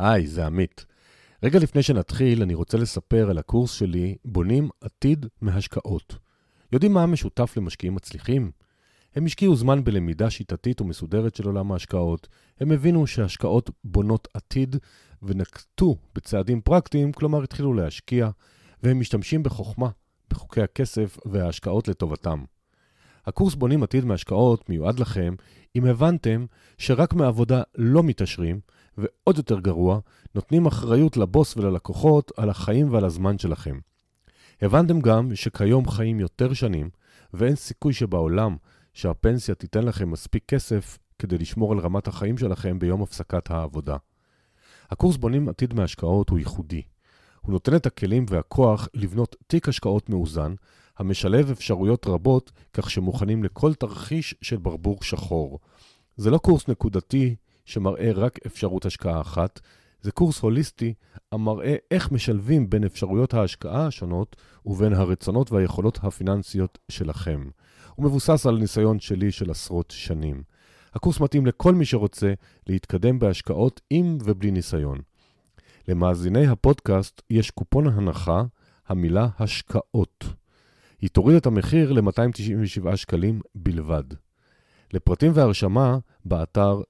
היי, זה עמית. רגע לפני שנתחיל, אני רוצה לספר על הקורס שלי, בונים עתיד מהשקעות. יודעים מה המשותף למשקיעים מצליחים? הם השקיעו זמן בלמידה שיטתית ומסודרת של עולם ההשקעות, הם הבינו שהשקעות בונות עתיד ונקטו בצעדים פרקטיים, כלומר התחילו להשקיע, והם משתמשים בחוכמה, בחוקי הכסף וההשקעות לטובתם. הקורס בונים עתיד מהשקעות מיועד לכם אם הבנתם שרק מעבודה לא מתעשרים, ועוד יותר גרוע, נותנים אחריות לבוס וללקוחות על החיים ועל הזמן שלכם. הבנתם גם שכיום חיים יותר שנים, ואין סיכוי שבעולם שהפנסיה תיתן לכם מספיק כסף כדי לשמור על רמת החיים שלכם ביום הפסקת העבודה. הקורס בונים עתיד מהשקעות הוא ייחודי. הוא נותן את הכלים והכוח לבנות תיק השקעות מאוזן, המשלב אפשרויות רבות, כך שמוכנים לכל תרחיש של ברבור שחור. זה לא קורס נקודתי שמראה רק אפשרות השקעה אחת, זה קורס הוליסטי המראה איך משלבים בין אפשרויות ההשקעה השונות ובין הרצונות והיכולות הפיננסיות שלכם. הוא מבוסס על ניסיון שלי של עשרות שנים. הקורס מתאים לכל מי שרוצה להתקדם בהשקעות עם ובלי ניסיון. למאזיני הפודקאסט יש קופון הנחה, המילה השקעות. היא תוריד את המחיר ל-297 שקלים בלבד. לפרטים והרשמה, באתר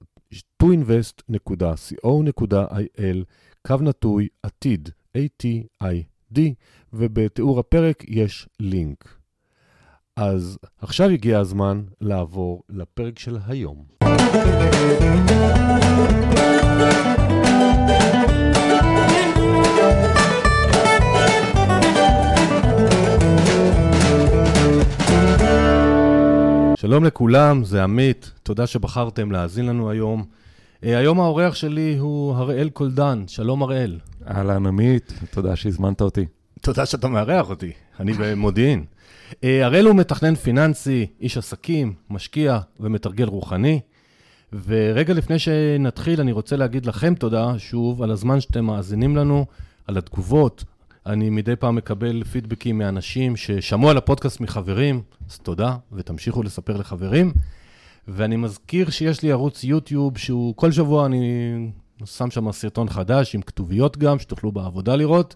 toinvest.co.il, קו נטוי עתיד, A-T-I-D, ובתיאור הפרק יש לינק. אז עכשיו הגיע הזמן לעבור לפרק של היום. שלום לכולם, זה עמית, תודה שבחרתם להאזין לנו היום. Uh, היום האורח שלי הוא הראל קולדן, שלום הראל. אהלן עמית, תודה שהזמנת אותי. תודה שאתה מארח אותי, אני במודיעין. Uh, הראל הוא מתכנן פיננסי, איש עסקים, משקיע ומתרגל רוחני. ורגע לפני שנתחיל, אני רוצה להגיד לכם תודה שוב על הזמן שאתם מאזינים לנו, על התגובות, אני מדי פעם מקבל פידבקים מאנשים ששמעו על הפודקאסט מחברים, אז תודה, ותמשיכו לספר לחברים. ואני מזכיר שיש לי ערוץ יוטיוב שהוא, כל שבוע אני שם שם סרטון חדש עם כתוביות גם, שתוכלו בעבודה לראות.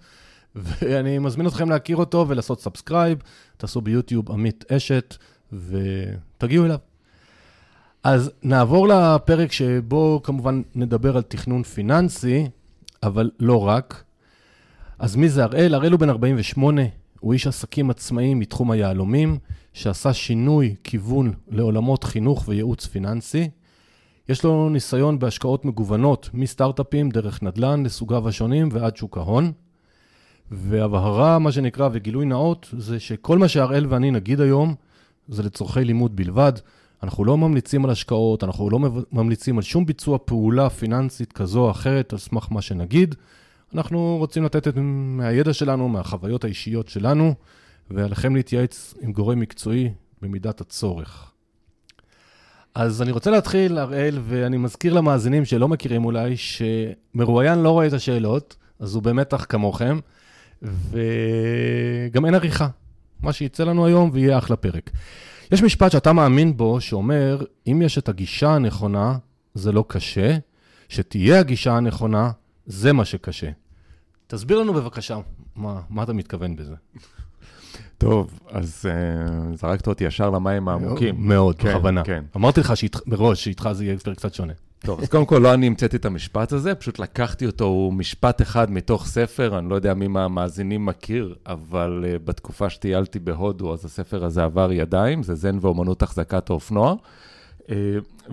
ואני מזמין אתכם להכיר אותו ולעשות subscribe, תעשו ביוטיוב עמית אשת ותגיעו אליו. אז נעבור לפרק שבו כמובן נדבר על תכנון פיננסי, אבל לא רק. אז מי זה הראל? הראל הוא בן 48, הוא איש עסקים עצמאי מתחום היהלומים, שעשה שינוי כיוון לעולמות חינוך וייעוץ פיננסי. יש לו ניסיון בהשקעות מגוונות, מסטארט-אפים, דרך נדל"ן, לסוגיו השונים ועד שוק ההון. והבהרה, מה שנקרא, וגילוי נאות, זה שכל מה שהראל ואני נגיד היום, זה לצורכי לימוד בלבד. אנחנו לא ממליצים על השקעות, אנחנו לא ממליצים על שום ביצוע פעולה פיננסית כזו או אחרת על סמך מה שנגיד. אנחנו רוצים לתת את מהידע שלנו, מהחוויות האישיות שלנו, ועליכם להתייעץ עם גורם מקצועי במידת הצורך. אז אני רוצה להתחיל, אראל, ואני מזכיר למאזינים שלא מכירים אולי, שמרואיין לא רואה את השאלות, אז הוא במתח כמוכם, וגם אין עריכה. מה שיצא לנו היום ויהיה אחלה פרק. יש משפט שאתה מאמין בו, שאומר, אם יש את הגישה הנכונה, זה לא קשה, שתהיה הגישה הנכונה, זה מה שקשה. תסביר לנו בבקשה, מה, מה אתה מתכוון בזה? טוב, אז uh, זרקת אותי ישר למים העמוקים. מאוד, כן, בכוונה. כן. אמרתי לך מראש שאיתך זה יהיה פרק קצת שונה. טוב, אז קודם כל לא אני המצאתי את המשפט הזה, פשוט לקחתי אותו, הוא משפט אחד מתוך ספר, אני לא יודע מי מהמאזינים מכיר, אבל uh, בתקופה שטיילתי בהודו, אז הספר הזה עבר ידיים, זה זן ואומנות החזקת האופנוע. אה,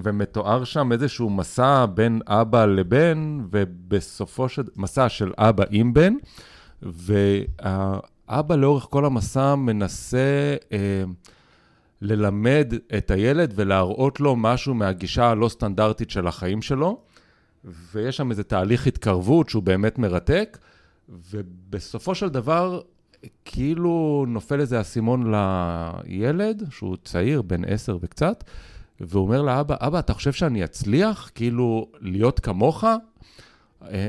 ומתואר שם איזשהו מסע בין אבא לבן, ובסופו של... מסע של אבא עם בן, והאבא לאורך כל המסע מנסה אה, ללמד את הילד ולהראות לו משהו מהגישה הלא סטנדרטית של החיים שלו, ויש שם איזה תהליך התקרבות שהוא באמת מרתק, ובסופו של דבר, כאילו נופל איזה אסימון לילד, שהוא צעיר, בן עשר וקצת, והוא אומר לאבא, אבא, אתה חושב שאני אצליח כאילו להיות כמוך? אה,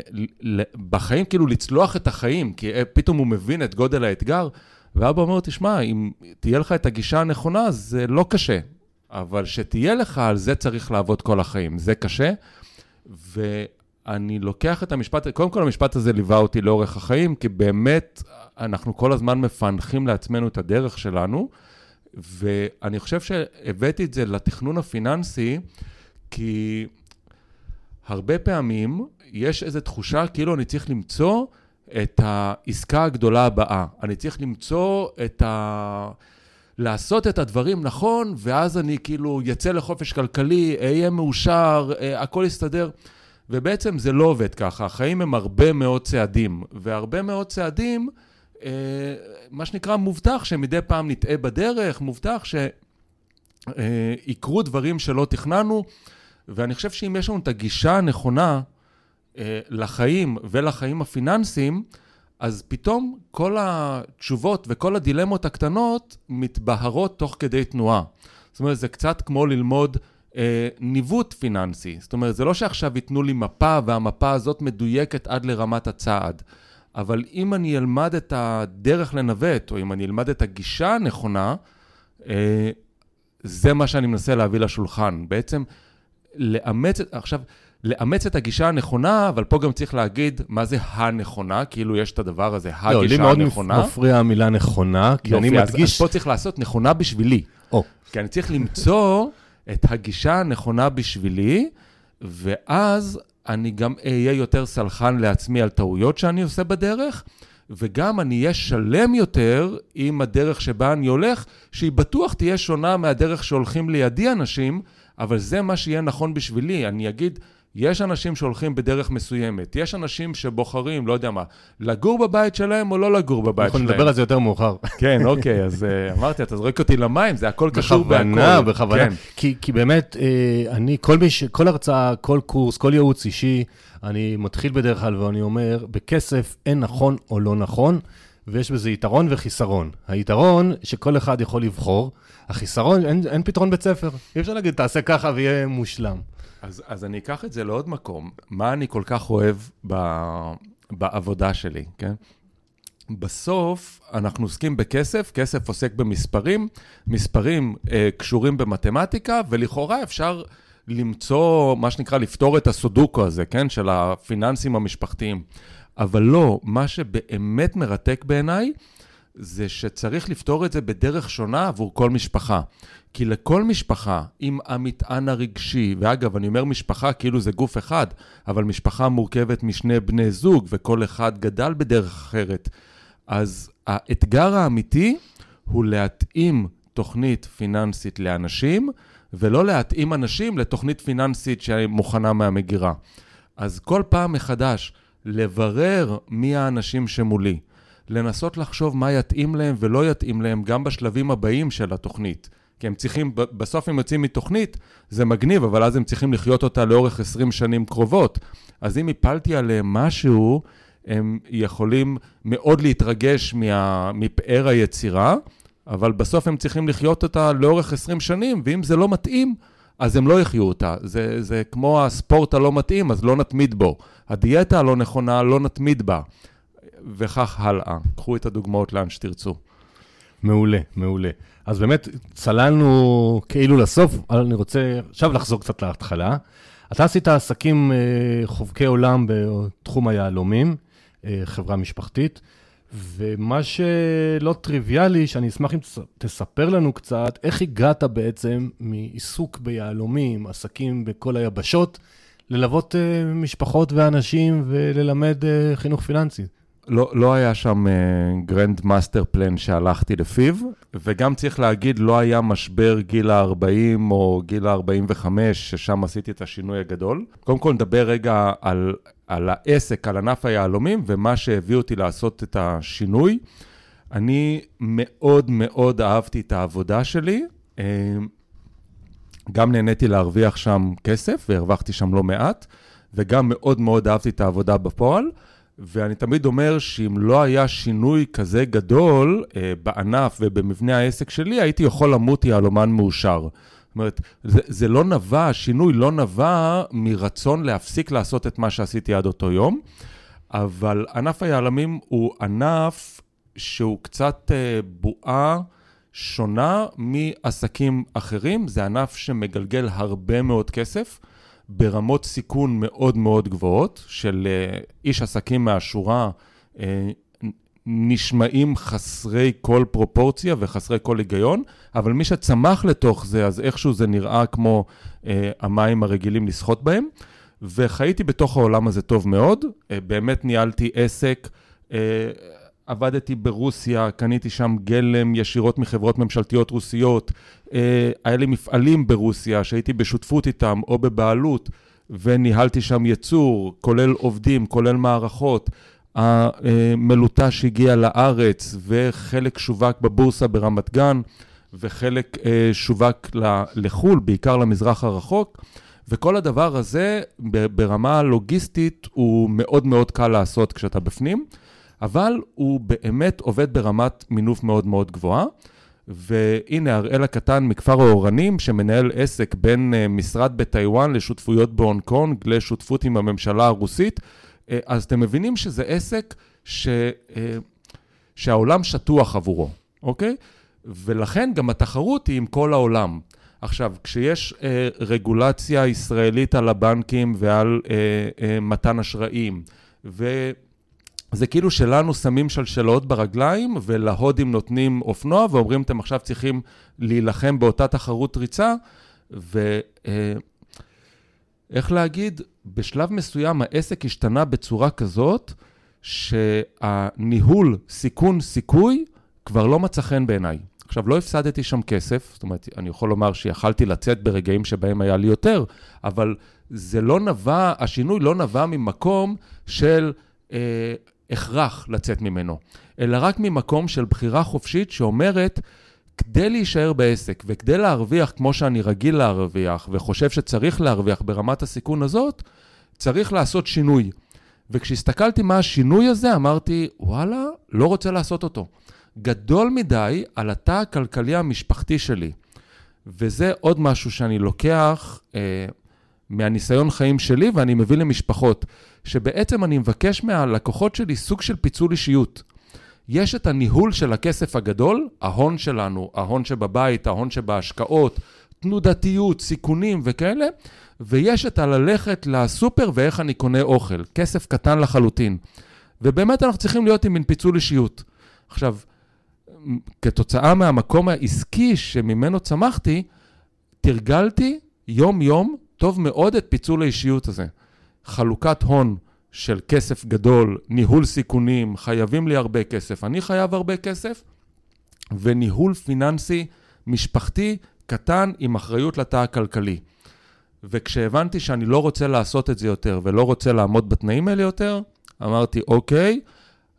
בחיים, כאילו לצלוח את החיים, כי אה, פתאום הוא מבין את גודל האתגר, ואבא אומר, תשמע, אם תהיה לך את הגישה הנכונה, זה לא קשה, אבל שתהיה לך, על זה צריך לעבוד כל החיים, זה קשה. אני לוקח את המשפט, קודם כל המשפט הזה ליווה אותי לאורך החיים, כי באמת אנחנו כל הזמן מפענחים לעצמנו את הדרך שלנו, ואני חושב שהבאתי את זה לתכנון הפיננסי, כי הרבה פעמים יש איזו תחושה כאילו אני צריך למצוא את העסקה הגדולה הבאה. אני צריך למצוא את ה... לעשות את הדברים נכון, ואז אני כאילו יצא לחופש כלכלי, אהיה מאושר, אה, הכל יסתדר. ובעצם זה לא עובד ככה, החיים הם הרבה מאוד צעדים, והרבה מאוד צעדים, מה שנקרא, מובטח שמדי פעם נטעה בדרך, מובטח שיקרו דברים שלא תכננו, ואני חושב שאם יש לנו את הגישה הנכונה אה, לחיים ולחיים הפיננסיים, אז פתאום כל התשובות וכל הדילמות הקטנות מתבהרות תוך כדי תנועה. זאת אומרת, זה קצת כמו ללמוד אה, ניווט פיננסי. זאת אומרת, זה לא שעכשיו ייתנו לי מפה והמפה הזאת מדויקת עד לרמת הצעד. אבל אם אני אלמד את הדרך לנווט, או אם אני אלמד את הגישה הנכונה, אה, זה מה שאני מנסה להביא לשולחן. בעצם לאמץ, עכשיו, לאמץ את הגישה הנכונה, אבל פה גם צריך להגיד מה זה הנכונה, כאילו יש את הדבר הזה, הגישה הנכונה. לא, לי מאוד מפריע המילה נכונה, כי יופי, אני אז, מדגיש... אז פה צריך לעשות נכונה בשבילי. או. כי אני צריך למצוא את הגישה הנכונה בשבילי, ואז אני גם אהיה יותר סלחן לעצמי על טעויות שאני עושה בדרך, וגם אני אהיה שלם יותר עם הדרך שבה אני הולך, שהיא בטוח תהיה שונה מהדרך שהולכים לידי אנשים, אבל זה מה שיהיה נכון בשבילי. אני אגיד, יש אנשים שהולכים בדרך מסוימת, יש אנשים שבוחרים, לא יודע מה, לגור בבית שלהם או לא לגור בבית אנחנו שלהם. נדבר על זה יותר מאוחר. כן, אוקיי, אז uh, אמרתי, אתה זורק אותי למים, זה הכל קשור בהכל. בכוונה, בכוונה. כן. כי, כי באמת, אה, אני, כל, מי ש, כל הרצאה, כל קורס, כל ייעוץ אישי, אני מתחיל בדרך כלל ואני אומר, בכסף אין נכון או לא נכון, ויש בזה יתרון וחיסרון. היתרון, שכל אחד יכול לבחור, החיסרון, אין, אין פתרון בית ספר. אי אפשר להגיד, תעשה ככה ויהיה מושלם. אז, אז אני אקח את זה לעוד מקום. מה אני כל כך אוהב ב, בעבודה שלי, כן? בסוף אנחנו עוסקים בכסף, כסף עוסק במספרים, מספרים אה, קשורים במתמטיקה, ולכאורה אפשר למצוא, מה שנקרא, לפתור את הסודוקו הזה, כן? של הפיננסים המשפחתיים. אבל לא, מה שבאמת מרתק בעיניי, זה שצריך לפתור את זה בדרך שונה עבור כל משפחה. כי לכל משפחה, עם המטען הרגשי, ואגב, אני אומר משפחה כאילו זה גוף אחד, אבל משפחה מורכבת משני בני זוג, וכל אחד גדל בדרך אחרת. אז האתגר האמיתי הוא להתאים תוכנית פיננסית לאנשים, ולא להתאים אנשים לתוכנית פיננסית שמוכנה מהמגירה. אז כל פעם מחדש, לברר מי האנשים שמולי. לנסות לחשוב מה יתאים להם ולא יתאים להם גם בשלבים הבאים של התוכנית. כי הם צריכים, בסוף הם יוצאים מתוכנית, זה מגניב, אבל אז הם צריכים לחיות אותה לאורך 20 שנים קרובות. אז אם הפלתי עליהם משהו, הם יכולים מאוד להתרגש מה, מפאר היצירה, אבל בסוף הם צריכים לחיות אותה לאורך 20 שנים, ואם זה לא מתאים, אז הם לא יחיו אותה. זה, זה כמו הספורט הלא מתאים, אז לא נתמיד בו. הדיאטה הלא נכונה, לא נתמיד בה. וכך הלאה. קחו את הדוגמאות לאן שתרצו. מעולה, מעולה. אז באמת, צללנו כאילו לסוף, אבל אני רוצה עכשיו לחזור קצת להתחלה. אתה עשית עסקים אה, חובקי עולם בתחום היהלומים, אה, חברה משפחתית, ומה שלא טריוויאלי, שאני אשמח אם תספר לנו קצת, איך הגעת בעצם מעיסוק ביהלומים, עסקים בכל היבשות, ללוות אה, משפחות ואנשים וללמד חינוך פיננסי. לא, לא היה שם grand master plan שהלכתי לפיו, וגם צריך להגיד, לא היה משבר גיל ה-40 או גיל ה-45, ששם עשיתי את השינוי הגדול. קודם כל נדבר רגע על, על העסק, על ענף היהלומים, ומה שהביא אותי לעשות את השינוי. אני מאוד מאוד אהבתי את העבודה שלי. גם נהניתי להרוויח שם כסף, והרווחתי שם לא מעט, וגם מאוד מאוד אהבתי את העבודה בפועל. ואני תמיד אומר שאם לא היה שינוי כזה גדול אה, בענף ובמבנה העסק שלי, הייתי יכול למות יהלומן מאושר. זאת אומרת, זה, זה לא נבע, השינוי לא נבע מרצון להפסיק לעשות את מה שעשיתי עד אותו יום, אבל ענף היהלומים הוא ענף שהוא קצת אה, בועה שונה מעסקים אחרים. זה ענף שמגלגל הרבה מאוד כסף. ברמות סיכון מאוד מאוד גבוהות, של אה, איש עסקים מהשורה, אה, נשמעים חסרי כל פרופורציה וחסרי כל היגיון, אבל מי שצמח לתוך זה, אז איכשהו זה נראה כמו אה, המים הרגילים לשחות בהם. וחייתי בתוך העולם הזה טוב מאוד, באמת ניהלתי עסק, עבדתי ברוסיה, קניתי שם גלם ישירות מחברות ממשלתיות רוסיות, אה, היה לי מפעלים ברוסיה שהייתי בשותפות איתם או בבעלות, וניהלתי שם ייצור, כולל עובדים, כולל מערכות. המלוטש הגיע לארץ וחלק שווק בבורסה ברמת גן וחלק שווק לחו"ל, בעיקר למזרח הרחוק. וכל הדבר הזה ברמה לוגיסטית הוא מאוד מאוד קל לעשות כשאתה בפנים, אבל הוא באמת עובד ברמת מינוף מאוד מאוד גבוהה. והנה הראל הקטן מכפר האורנים, שמנהל עסק בין אה, משרד בטיוואן לשותפויות בהונג קונג, לשותפות עם הממשלה הרוסית, אה, אז אתם מבינים שזה עסק ש... אה, שהעולם שטוח עבורו, אוקיי? ולכן גם התחרות היא עם כל העולם. עכשיו, כשיש אה, רגולציה ישראלית על הבנקים ועל אה, אה, מתן אשראים, וזה כאילו שלנו שמים שלשלות ברגליים, ולהודים נותנים אופנוע, ואומרים, אתם עכשיו צריכים להילחם באותה תחרות ריצה, ו... אה, איך להגיד, בשלב מסוים העסק השתנה בצורה כזאת, שהניהול סיכון-סיכוי כבר לא מצא חן בעיניי. עכשיו, לא הפסדתי שם כסף, זאת אומרת, אני יכול לומר שיכלתי לצאת ברגעים שבהם היה לי יותר, אבל זה לא נבע, השינוי לא נבע ממקום של אה, הכרח לצאת ממנו, אלא רק ממקום של בחירה חופשית שאומרת, כדי להישאר בעסק וכדי להרוויח כמו שאני רגיל להרוויח וחושב שצריך להרוויח ברמת הסיכון הזאת, צריך לעשות שינוי. וכשהסתכלתי מה השינוי הזה, אמרתי, וואלה, לא רוצה לעשות אותו. גדול מדי על התא הכלכלי המשפחתי שלי. וזה עוד משהו שאני לוקח אה, מהניסיון חיים שלי ואני מביא למשפחות, שבעצם אני מבקש מהלקוחות שלי סוג של פיצול אישיות. יש את הניהול של הכסף הגדול, ההון שלנו, ההון שבבית, ההון שבהשקעות, תנודתיות, סיכונים וכאלה, ויש את הללכת לסופר ואיך אני קונה אוכל, כסף קטן לחלוטין. ובאמת אנחנו צריכים להיות עם מין פיצול אישיות. עכשיו, כתוצאה מהמקום העסקי שממנו צמחתי, תרגלתי יום-יום טוב מאוד את פיצול האישיות הזה. חלוקת הון של כסף גדול, ניהול סיכונים, חייבים לי הרבה כסף, אני חייב הרבה כסף, וניהול פיננסי משפחתי קטן עם אחריות לתא הכלכלי. וכשהבנתי שאני לא רוצה לעשות את זה יותר ולא רוצה לעמוד בתנאים האלה יותר, אמרתי, אוקיי,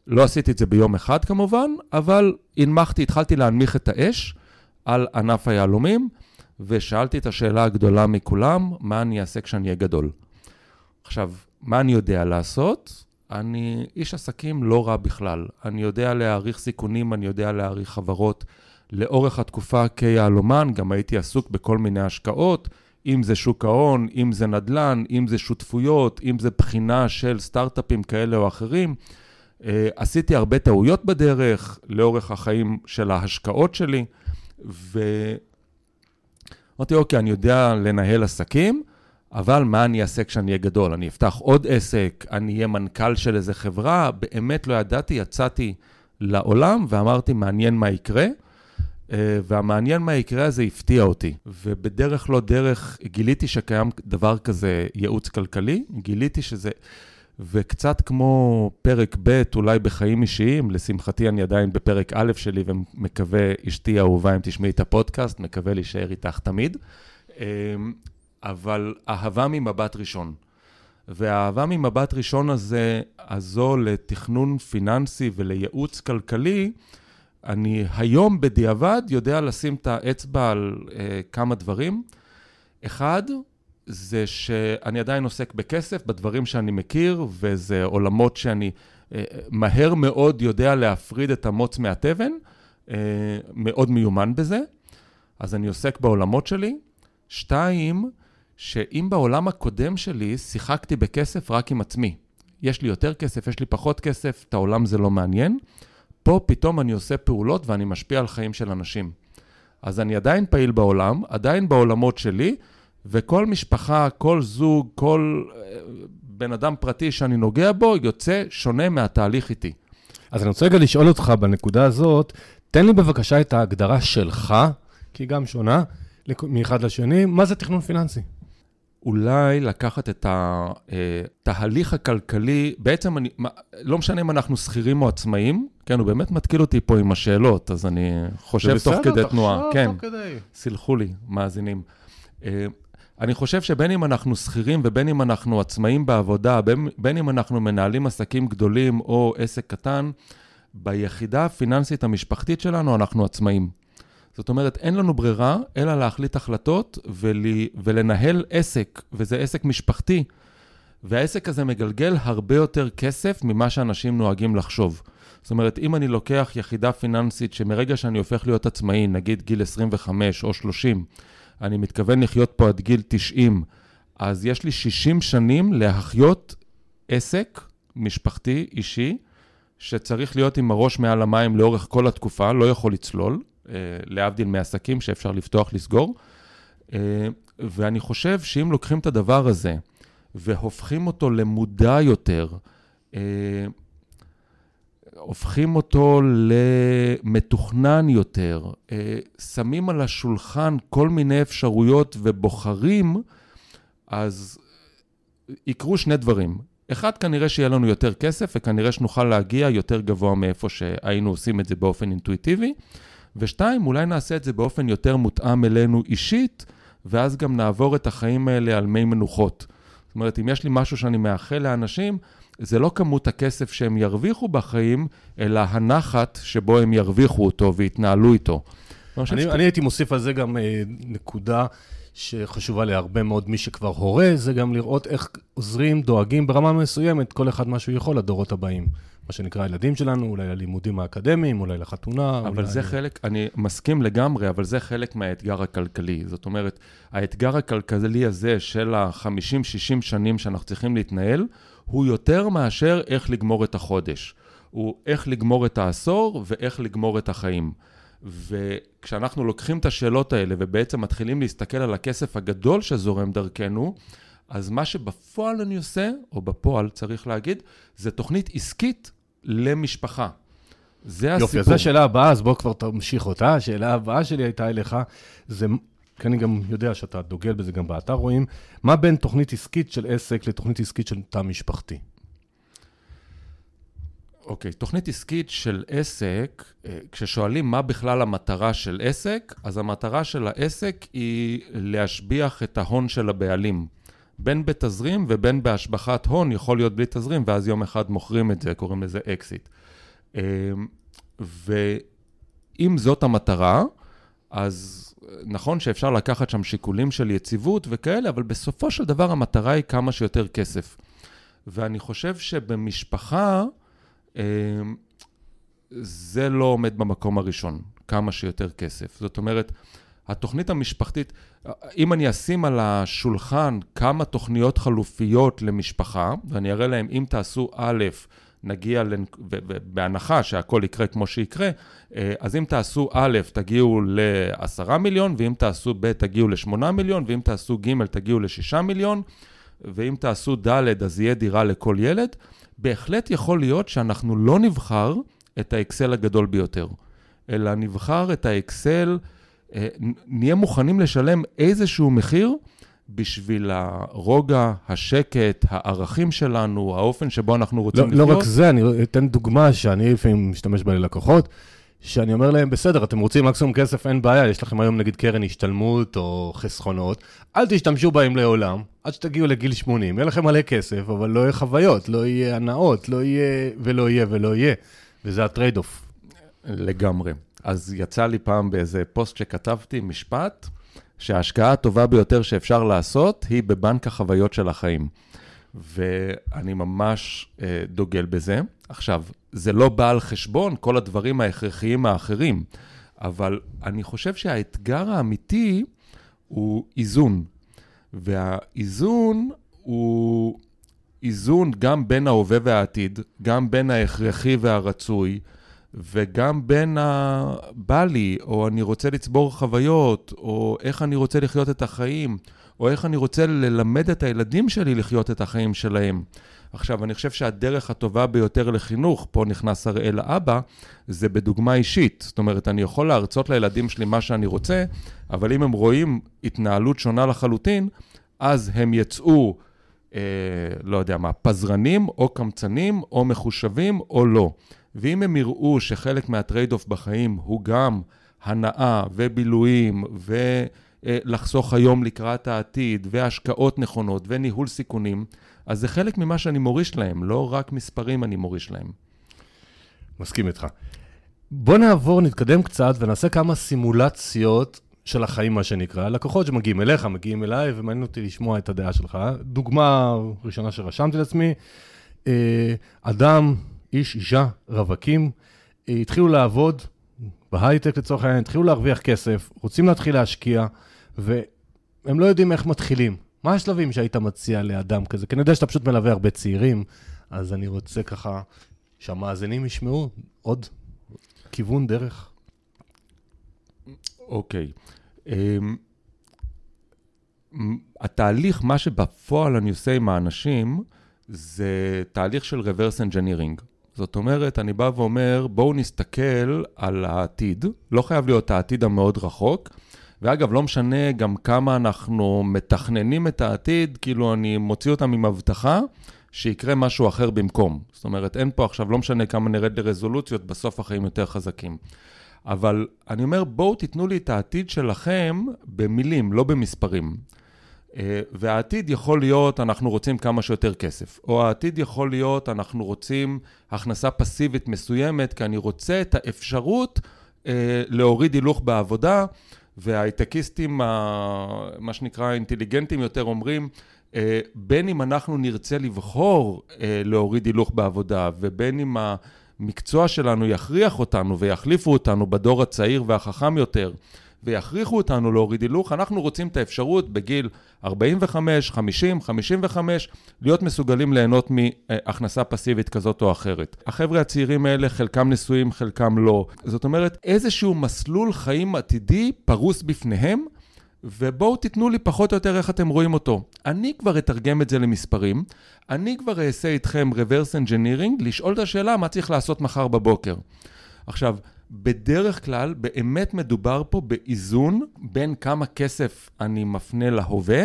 לא עשיתי את זה ביום אחד כמובן, אבל הנמכתי, התחלתי להנמיך את האש על ענף היהלומים, ושאלתי את השאלה הגדולה מכולם, מה אני אעשה כשאני אהיה גדול? עכשיו, מה אני יודע לעשות? אני איש עסקים לא רע בכלל. אני יודע להעריך סיכונים, אני יודע להעריך חברות. לאורך התקופה כיהלומן גם הייתי עסוק בכל מיני השקעות, אם זה שוק ההון, אם זה נדל"ן, אם זה שותפויות, אם זה בחינה של סטארט-אפים כאלה או אחרים. אה, עשיתי הרבה טעויות בדרך, לאורך החיים של ההשקעות שלי, ואמרתי, אוקיי, אני יודע לנהל עסקים, אבל מה אני אעשה כשאני אהיה גדול? אני אפתח עוד עסק, אני אהיה מנכ"ל של איזה חברה? באמת לא ידעתי, יצאתי לעולם ואמרתי, מעניין מה יקרה. אה, והמעניין מה יקרה הזה הפתיע אותי. ובדרך לא דרך גיליתי שקיים דבר כזה ייעוץ כלכלי, גיליתי שזה... וקצת כמו פרק ב', אולי בחיים אישיים, לשמחתי אני עדיין בפרק א' שלי ומקווה, אשתי האהובה, אם תשמעי את הפודקאסט, מקווה להישאר איתך תמיד. אמ, אבל אהבה ממבט ראשון. והאהבה ממבט ראשון הזה, הזו לתכנון פיננסי ולייעוץ כלכלי, אני היום בדיעבד יודע לשים את האצבע על אה, כמה דברים. אחד, זה שאני עדיין עוסק בכסף, בדברים שאני מכיר, וזה עולמות שאני אה, מהר מאוד יודע להפריד את המוץ מהתבן, אה, מאוד מיומן בזה, אז אני עוסק בעולמות שלי. שתיים, שאם בעולם הקודם שלי שיחקתי בכסף רק עם עצמי, יש לי יותר כסף, יש לי פחות כסף, את העולם זה לא מעניין, פה פתאום אני עושה פעולות ואני משפיע על חיים של אנשים. אז אני עדיין פעיל בעולם, עדיין בעולמות שלי, וכל משפחה, כל זוג, כל אה, בן אדם פרטי שאני נוגע בו, יוצא שונה מהתהליך איתי. אז אני רוצה רגע לשאול אותך בנקודה הזאת, תן לי בבקשה את ההגדרה שלך, כי היא גם שונה מאחד לשני, מה זה תכנון פיננסי? אולי לקחת את התהליך אה, הכלכלי, בעצם אני, לא משנה אם אנחנו שכירים או עצמאים, כן, הוא באמת מתקיל אותי פה עם השאלות, אז אני חושב תוך כדי תנועה. כן, תוך כדי. סלחו לי, מאזינים. אני חושב שבין אם אנחנו שכירים ובין אם אנחנו עצמאים בעבודה, בין, בין אם אנחנו מנהלים עסקים גדולים או עסק קטן, ביחידה הפיננסית המשפחתית שלנו אנחנו עצמאים. זאת אומרת, אין לנו ברירה אלא להחליט החלטות ול... ולנהל עסק, וזה עסק משפחתי, והעסק הזה מגלגל הרבה יותר כסף ממה שאנשים נוהגים לחשוב. זאת אומרת, אם אני לוקח יחידה פיננסית שמרגע שאני הופך להיות עצמאי, נגיד גיל 25 או 30, אני מתכוון לחיות פה עד גיל 90, אז יש לי 60 שנים להחיות עסק משפחתי, אישי, שצריך להיות עם הראש מעל המים לאורך כל התקופה, לא יכול לצלול, אה, להבדיל מעסקים שאפשר לפתוח, לסגור. אה, ואני חושב שאם לוקחים את הדבר הזה והופכים אותו למודע יותר, אה, הופכים אותו למתוכנן יותר, שמים על השולחן כל מיני אפשרויות ובוחרים, אז יקרו שני דברים. אחד, כנראה שיהיה לנו יותר כסף, וכנראה שנוכל להגיע יותר גבוה מאיפה שהיינו עושים את זה באופן אינטואיטיבי. ושתיים, אולי נעשה את זה באופן יותר מותאם אלינו אישית, ואז גם נעבור את החיים האלה על מי מנוחות. זאת אומרת, אם יש לי משהו שאני מאחל לאנשים, זה לא כמות הכסף שהם ירוויחו בחיים, אלא הנחת שבו הם ירוויחו אותו ויתנהלו איתו. אני, אני, אני הייתי מוסיף על זה גם אה, נקודה שחשובה להרבה מאוד מי שכבר הורה, זה גם לראות איך עוזרים, דואגים ברמה מסוימת, כל אחד מה שהוא יכול לדורות הבאים. מה שנקרא הילדים שלנו, אולי ללימודים האקדמיים, אולי לחתונה. אבל אולי... זה חלק, אני מסכים לגמרי, אבל זה חלק מהאתגר הכלכלי. זאת אומרת, האתגר הכלכלי הזה של ה-50-60 שנים שאנחנו צריכים להתנהל, הוא יותר מאשר איך לגמור את החודש. הוא איך לגמור את העשור ואיך לגמור את החיים. וכשאנחנו לוקחים את השאלות האלה ובעצם מתחילים להסתכל על הכסף הגדול שזורם דרכנו, אז מה שבפועל אני עושה, או בפועל צריך להגיד, זה תוכנית עסקית למשפחה. זה יופי, הסיפור. יופי, אז זו השאלה הבאה, אז בוא כבר תמשיך אותה. השאלה הבאה שלי הייתה אליך, זה, כי אני גם יודע שאתה דוגל בזה גם באתר רואים, מה בין תוכנית עסקית של עסק לתוכנית עסקית של תא משפחתי? אוקיי, okay, תוכנית עסקית של עסק, אה, כששואלים מה בכלל המטרה של עסק, אז המטרה של העסק היא להשביח את ההון של הבעלים. בין בתזרים ובין בהשבחת הון, יכול להיות בלי תזרים, ואז יום אחד מוכרים את זה, קוראים לזה אקזיט. אמ, ואם זאת המטרה, אז נכון שאפשר לקחת שם שיקולים של יציבות וכאלה, אבל בסופו של דבר המטרה היא כמה שיותר כסף. ואני חושב שבמשפחה, אמ, זה לא עומד במקום הראשון, כמה שיותר כסף. זאת אומרת, התוכנית המשפחתית, אם אני אשים על השולחן כמה תוכניות חלופיות למשפחה, ואני אראה להם, אם תעשו א', נגיע, בהנחה שהכל יקרה כמו שיקרה, אה, אז אם תעשו א', תגיעו ל-10 מיליון, ואם תעשו ב', תגיעו ל-8 מיליון, ואם תעשו ג', תגיעו ל-6 מיליון, ואם תעשו ד', אז יהיה דירה לכל ילד. בהחלט יכול להיות שאנחנו לא נבחר את האקסל הגדול ביותר, אלא נבחר את האקסל... אה, נהיה מוכנים לשלם איזשהו מחיר בשביל הרוגע, השקט, הערכים שלנו, האופן שבו אנחנו רוצים לא, לחיות. לא רק זה, אני אתן דוגמה שאני לפעמים משתמש בה ללקוחות, שאני אומר להם, בסדר, אתם רוצים מקסימום כסף, אין בעיה, יש לכם היום נגיד קרן השתלמות או חסכונות, אל תשתמשו בהם לעולם, עד שתגיעו לגיל 80, יהיה לכם מלא כסף, אבל לא יהיה חוויות, לא יהיה הנאות, לא יהיה ולא יהיה ולא יהיה, וזה ה trade off. לגמרי. אז יצא לי פעם באיזה פוסט שכתבתי משפט, שההשקעה הטובה ביותר שאפשר לעשות היא בבנק החוויות של החיים. ואני ממש אה, דוגל בזה. עכשיו, זה לא בא על חשבון כל הדברים ההכרחיים האחרים, אבל אני חושב שהאתגר האמיתי הוא איזון. והאיזון הוא איזון גם בין ההווה והעתיד, גם בין ההכרחי והרצוי, וגם בין הבא לי, או אני רוצה לצבור חוויות, או איך אני רוצה לחיות את החיים, או איך אני רוצה ללמד את הילדים שלי לחיות את החיים שלהם. עכשיו, אני חושב שהדרך הטובה ביותר לחינוך, פה נכנס הראל האבא, זה בדוגמה אישית. זאת אומרת, אני יכול להרצות לילדים שלי מה שאני רוצה, אבל אם הם רואים התנהלות שונה לחלוטין, אז הם יצאו, אה, לא יודע מה, פזרנים או קמצנים או מחושבים או לא. ואם הם יראו שחלק מה trade off בחיים הוא גם הנאה ובילויים ולחסוך היום לקראת העתיד והשקעות נכונות וניהול סיכונים, אז זה חלק ממה שאני מוריש להם, לא רק מספרים אני מוריש להם. מסכים איתך. בוא נעבור, נתקדם קצת ונעשה כמה סימולציות של החיים, מה שנקרא. לקוחות שמגיעים אליך, מגיעים אליי, ומעניין אותי לשמוע את הדעה שלך. דוגמה ראשונה שרשמתי לעצמי, אה, אדם, איש, אישה, רווקים, אה, התחילו לעבוד בהייטק לצורך העניין, התחילו להרוויח כסף, רוצים להתחיל להשקיע, והם לא יודעים איך מתחילים. מה השלבים שהיית מציע לאדם כזה? כי אני יודע שאתה פשוט מלווה הרבה צעירים, אז אני רוצה ככה שהמאזינים ישמעו עוד כיוון, דרך. אוקיי. Okay. Um, התהליך, מה שבפועל אני עושה עם האנשים, זה תהליך של reverse engineering. זאת אומרת, אני בא ואומר, בואו נסתכל על העתיד, לא חייב להיות העתיד המאוד רחוק, ואגב, לא משנה גם כמה אנחנו מתכננים את העתיד, כאילו אני מוציא אותם עם הבטחה שיקרה משהו אחר במקום. זאת אומרת, אין פה עכשיו, לא משנה כמה נרד לרזולוציות, בסוף החיים יותר חזקים. אבל אני אומר, בואו תיתנו לי את העתיד שלכם במילים, לא במספרים. אה, והעתיד יכול להיות, אנחנו רוצים כמה שיותר כסף. או העתיד יכול להיות, אנחנו רוצים הכנסה פסיבית מסוימת, כי אני רוצה את האפשרות אה, להוריד הילוך בעבודה. וההייטקיסטים, מה שנקרא אינטליגנטים יותר, אומרים, אה, בין אם אנחנו נרצה לבחור להוריד הילוך בעבודה, ובין אם המקצוע שלנו יכריח אותנו ויחליפו אותנו בדור הצעיר והחכם יותר, ויכריחו אותנו להוריד הילוך, אנחנו רוצים את האפשרות בגיל 45, 50, 55, להיות מסוגלים ליהנות מהכנסה פסיבית כזאת או אחרת. החבר'ה הצעירים האלה, חלקם נשואים, חלקם לא. זאת אומרת, איזשהו מסלול חיים עתידי פרוס בפניהם, ובואו תיתנו לי פחות או יותר איך אתם רואים אותו. אני כבר אתרגם את זה למספרים, אני כבר אעשה איתכם reverse engineering, לשאול את השאלה מה צריך לעשות מחר בבוקר. עכשיו, בדרך כלל באמת מדובר פה באיזון בין כמה כסף אני מפנה להווה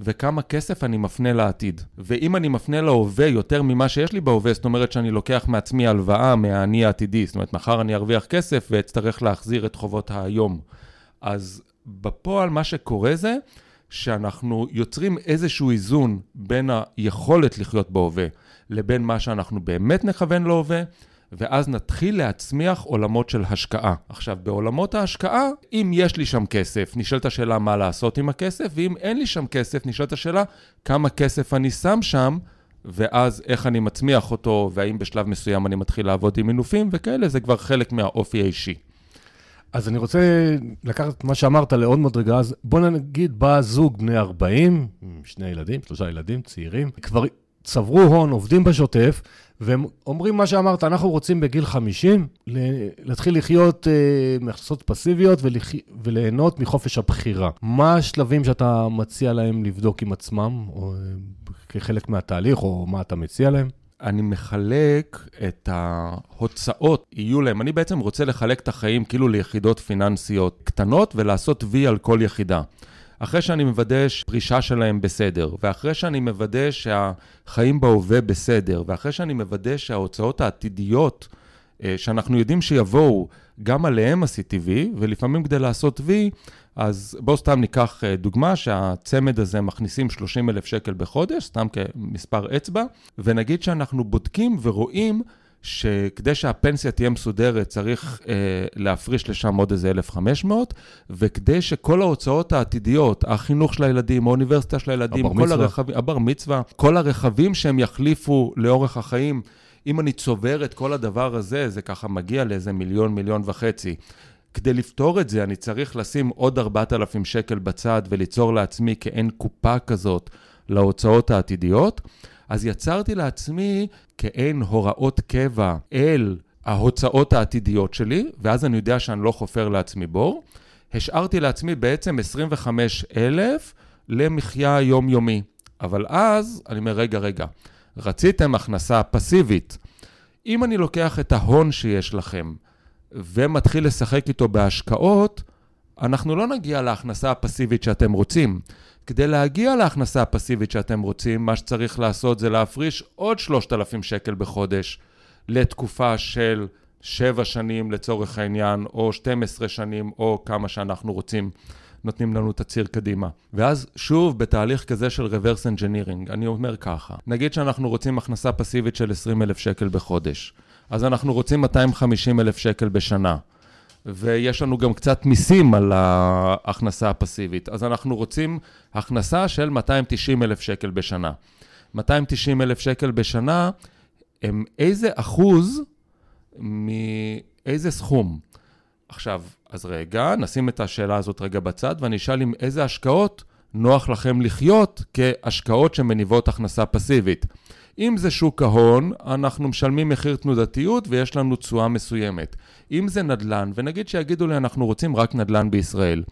וכמה כסף אני מפנה לעתיד. ואם אני מפנה להווה יותר ממה שיש לי בהווה, זאת אומרת שאני לוקח מעצמי הלוואה מהאני העתידי, זאת אומרת מחר אני ארוויח כסף ואצטרך להחזיר את חובות היום. אז בפועל מה שקורה זה שאנחנו יוצרים איזשהו איזון בין היכולת לחיות בהווה לבין מה שאנחנו באמת נכוון להווה. ואז נתחיל להצמיח עולמות של השקעה. עכשיו, בעולמות ההשקעה, אם יש לי שם כסף, נשאלת השאלה מה לעשות עם הכסף, ואם אין לי שם כסף, נשאלת השאלה כמה כסף אני שם שם, ואז איך אני מצמיח אותו, והאם בשלב מסוים אני מתחיל לעבוד עם מינופים וכאלה, זה כבר חלק מהאופי האישי. אז אני רוצה לקחת את מה שאמרת לעוד מדרגה, אז בוא נגיד, בא זוג בני 40, שני ילדים, שלושה ילדים, צעירים, כבר צברו הון, עובדים בשוטף, והם אומרים מה שאמרת, אנחנו רוצים בגיל 50 להתחיל לחיות אה, מהכנסות פסיביות ולח... וליהנות מחופש הבחירה. מה השלבים שאתה מציע להם לבדוק עם עצמם, או אה, כחלק מהתהליך, או מה אתה מציע להם? אני מחלק את ההוצאות, יהיו להם, אני בעצם רוצה לחלק את החיים כאילו ליחידות פיננסיות קטנות ולעשות וי על כל יחידה. אחרי שאני מוודא שפרישה שלהם בסדר, ואחרי שאני מוודא שהחיים בהווה בסדר, ואחרי שאני מוודא שההוצאות העתידיות אה, שאנחנו יודעים שיבואו, גם עליהם עשיתי וי, ולפעמים כדי לעשות וי, אז בואו סתם ניקח אה, דוגמה שהצמד הזה מכניסים 30 אלף שקל בחודש, סתם כמספר אצבע, ונגיד שאנחנו בודקים ורואים שכדי שהפנסיה תהיה מסודרת צריך אה, להפריש לשם עוד איזה 1,500, וכדי שכל ההוצאות העתידיות, החינוך של הילדים, האוניברסיטה של הילדים, הבר מצווה. הרכבים, הבר מצווה, כל הרכבים שהם יחליפו לאורך החיים, אם אני צובר את כל הדבר הזה, זה ככה מגיע לאיזה מיליון, מיליון וחצי. כדי לפתור את זה, אני צריך לשים עוד 4,000 שקל בצד וליצור לעצמי כאין קופה כזאת להוצאות העתידיות. אז יצרתי לעצמי כעין הוראות קבע אל ההוצאות העתידיות שלי, ואז אני יודע שאני לא חופר לעצמי בור. השארתי לעצמי בעצם 25,000 למחיה יומיומי. אבל אז, אני אומר, רגע, רגע, רציתם הכנסה פסיבית. אם אני לוקח את ההון שיש לכם ומתחיל לשחק איתו בהשקעות, אנחנו לא נגיע להכנסה הפסיבית שאתם רוצים. כדי להגיע להכנסה הפסיבית שאתם רוצים, מה שצריך לעשות זה להפריש עוד 3,000 שקל בחודש לתקופה של 7 שנים לצורך העניין, או 12 שנים, או כמה שאנחנו רוצים. נותנים לנו את הציר קדימה. ואז שוב, בתהליך כזה של reverse engineering, אני אומר ככה, נגיד שאנחנו רוצים הכנסה פסיבית של 20 אלף שקל בחודש, אז אנחנו רוצים 250 אלף שקל בשנה. ויש לנו גם קצת מיסים על ההכנסה הפסיבית. אז אנחנו רוצים הכנסה של 290 אלף שקל בשנה. 290 אלף שקל בשנה, הם איזה אחוז מאיזה סכום? עכשיו, אז רגע, נשים את השאלה הזאת רגע בצד, ואני אשאל עם איזה השקעות נוח לכם לחיות כהשקעות שמניבות הכנסה פסיבית. אם זה שוק ההון, אנחנו משלמים מחיר תנודתיות ויש לנו תשואה מסוימת. אם זה נדל"ן, ונגיד שיגידו לי אנחנו רוצים רק נדל"ן בישראל.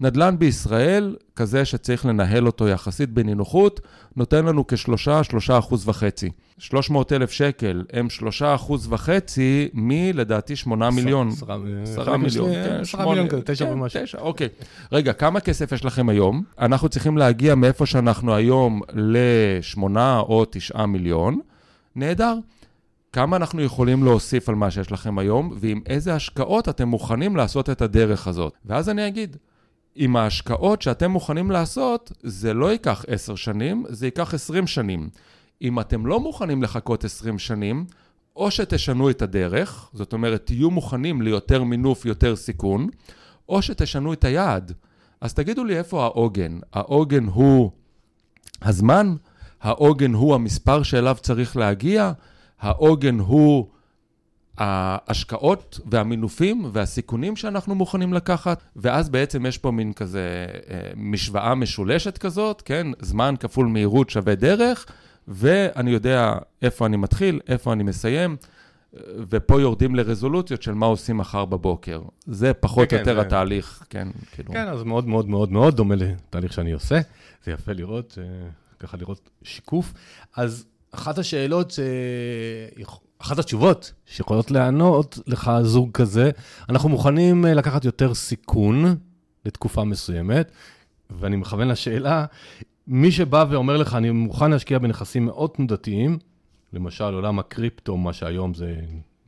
נדל"ן בישראל, כזה שצריך לנהל אותו יחסית בנינוחות, נותן לנו כשלושה, שלושה אחוז וחצי. 300 אלף שקל הם שלושה אחוז וחצי מלדעתי שמונה מיליון. עשרה מיליון, כן, עשרה מיליון כזה, תשע כן, ומשהו. תשע, אוקיי. רגע, כמה כסף יש לכם היום? אנחנו צריכים להגיע מאיפה שאנחנו היום לשמונה או תשעה מיליון. נהדר. כמה אנחנו יכולים להוסיף על מה שיש לכם היום, ועם איזה השקעות אתם מוכנים לעשות את הדרך הזאת. ואז אני אגיד, עם ההשקעות שאתם מוכנים לעשות, זה לא ייקח עשר שנים, זה ייקח עשרים שנים. אם אתם לא מוכנים לחכות עשרים שנים, או שתשנו את הדרך, זאת אומרת, תהיו מוכנים ליותר מינוף, יותר סיכון, או שתשנו את היעד. אז תגידו לי איפה העוגן. העוגן הוא הזמן? העוגן הוא המספר שאליו צריך להגיע? העוגן הוא ההשקעות והמינופים והסיכונים שאנחנו מוכנים לקחת, ואז בעצם יש פה מין כזה אה, משוואה משולשת כזאת, כן? זמן כפול מהירות שווה דרך, ואני יודע איפה אני מתחיל, איפה אני מסיים. ופה יורדים לרזולוציות של מה עושים מחר בבוקר. זה פחות או כן, יותר זה... התהליך, כן, כאילו. כן, אז מאוד מאוד מאוד מאוד דומה לתהליך שאני עושה. זה יפה לראות, אה, ככה לראות שיקוף. אז אחת השאלות, ש... אחת התשובות שיכולות לענות לך זוג כזה, אנחנו מוכנים אה, לקחת יותר סיכון לתקופה מסוימת, ואני מכוון לשאלה, מי שבא ואומר לך, אני מוכן להשקיע בנכסים מאוד תנודתיים, למשל עולם הקריפטו, מה שהיום זה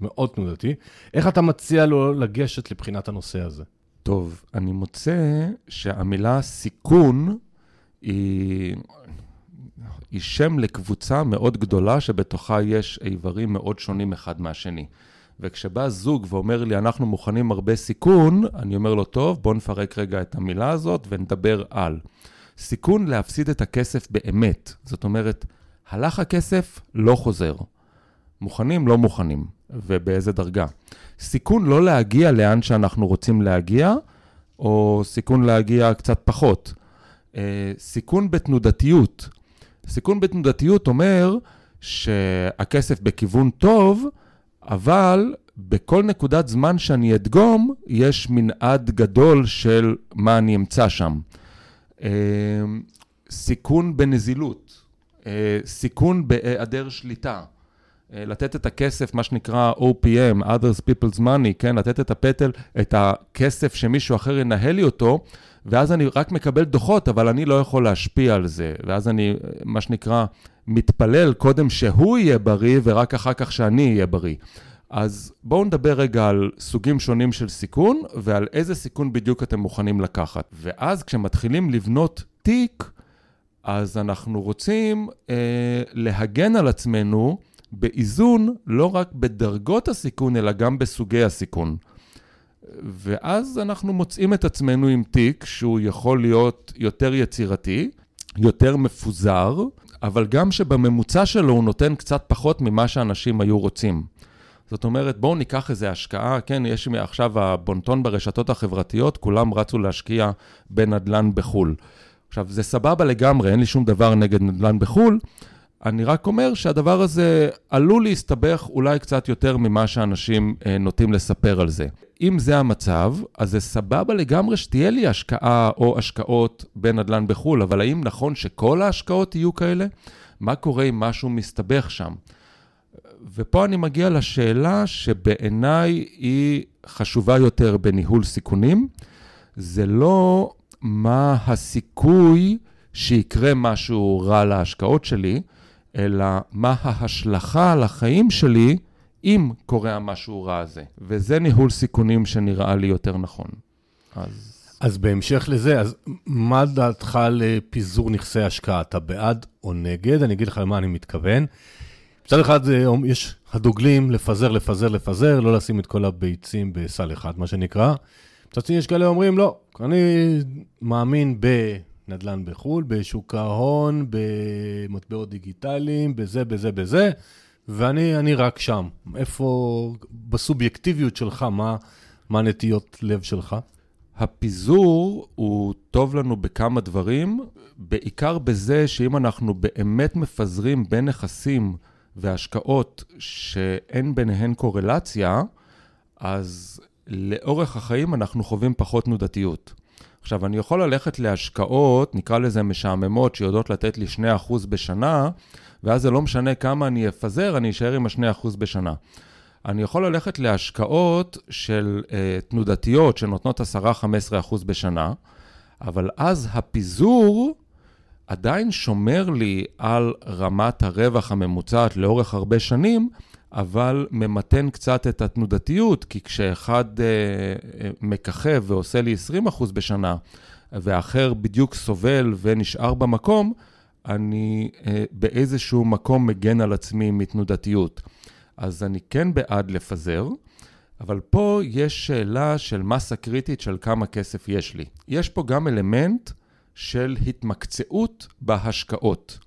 מאוד תנודתי, איך אתה מציע לו לגשת לבחינת הנושא הזה? טוב, אני מוצא שהמילה סיכון היא, היא שם לקבוצה מאוד גדולה שבתוכה יש איברים מאוד שונים אחד מהשני. וכשבא זוג ואומר לי, אנחנו מוכנים הרבה סיכון, אני אומר לו, טוב, בוא נפרק רגע את המילה הזאת ונדבר על. סיכון להפסיד את הכסף באמת. זאת אומרת, הלך הכסף, לא חוזר. מוכנים, לא מוכנים, ובאיזה דרגה. סיכון לא להגיע לאן שאנחנו רוצים להגיע, או סיכון להגיע קצת פחות. אה, סיכון בתנודתיות. סיכון בתנודתיות אומר שהכסף בכיוון טוב, אבל בכל נקודת זמן שאני אדגום, יש מנעד גדול של מה אני אמצא שם. אה, סיכון בנזילות, אה, סיכון בהיעדר שליטה. אה, לתת את הכסף, מה שנקרא OPM, others people's money, כן? לתת את הפטל, את הכסף שמישהו אחר ינהל לי אותו, ואז אני רק מקבל דוחות, אבל אני לא יכול להשפיע על זה. ואז אני, מה שנקרא, מתפלל קודם שהוא יהיה בריא, ורק אחר כך שאני אהיה בריא. אז בואו נדבר רגע על סוגים שונים של סיכון, ועל איזה סיכון בדיוק אתם מוכנים לקחת. ואז כשמתחילים לבנות תיק, אז אנחנו רוצים אה, להגן על עצמנו באיזון לא רק בדרגות הסיכון, אלא גם בסוגי הסיכון. ואז אנחנו מוצאים את עצמנו עם תיק שהוא יכול להיות יותר יצירתי, יותר מפוזר, אבל גם שבממוצע שלו הוא נותן קצת פחות ממה שאנשים היו רוצים. זאת אומרת, בואו ניקח איזו השקעה, כן, יש עכשיו הבונטון ברשתות החברתיות, כולם רצו להשקיע בנדל"ן בחו"ל. עכשיו, זה סבבה לגמרי, אין לי שום דבר נגד נדל"ן בחו"ל, אני רק אומר שהדבר הזה עלול להסתבך אולי קצת יותר ממה שאנשים אה, נוטים לספר על זה. אם זה המצב, אז זה סבבה לגמרי שתהיה לי השקעה או השקעות בנדל"ן בחו"ל, אבל האם נכון שכל ההשקעות יהיו כאלה? מה קורה אם משהו מסתבך שם? ופה אני מגיע לשאלה שבעיניי היא חשובה יותר בניהול סיכונים. זה לא מה הסיכוי שיקרה משהו רע להשקעות שלי, אלא מה ההשלכה על החיים שלי אם קורה המשהו רע הזה. וזה ניהול סיכונים שנראה לי יותר נכון. אז... אז בהמשך לזה, אז מה דעתך לפיזור נכסי השקעה? אתה בעד או נגד? אני אגיד לך למה אני מתכוון. מצד אחד יש הדוגלים לפזר, לפזר, לפזר, לא לשים את כל הביצים בסל אחד, מה שנקרא. מצד שני, יש כאלה אומרים, לא, אני מאמין בנדל"ן בחו"ל, בשוק ההון, במטבעות דיגיטליים, בזה, בזה, בזה, ואני רק שם. איפה, בסובייקטיביות שלך, מה, מה הנטיות לב שלך? הפיזור הוא טוב לנו בכמה דברים, בעיקר בזה שאם אנחנו באמת מפזרים בין נכסים והשקעות שאין ביניהן קורלציה, אז לאורך החיים אנחנו חווים פחות תנודתיות. עכשיו, אני יכול ללכת להשקעות, נקרא לזה משעממות, שיודעות לתת לי 2% בשנה, ואז זה לא משנה כמה אני אפזר, אני אשאר עם ה-2% בשנה. אני יכול ללכת להשקעות של uh, תנודתיות שנותנות 10-15% בשנה, אבל אז הפיזור עדיין שומר לי על רמת הרווח הממוצעת לאורך הרבה שנים, אבל ממתן קצת את התנודתיות, כי כשאחד uh, מככב ועושה לי 20% בשנה, והאחר בדיוק סובל ונשאר במקום, אני uh, באיזשהו מקום מגן על עצמי מתנודתיות. אז אני כן בעד לפזר, אבל פה יש שאלה של מסה קריטית של כמה כסף יש לי. יש פה גם אלמנט של התמקצעות בהשקעות.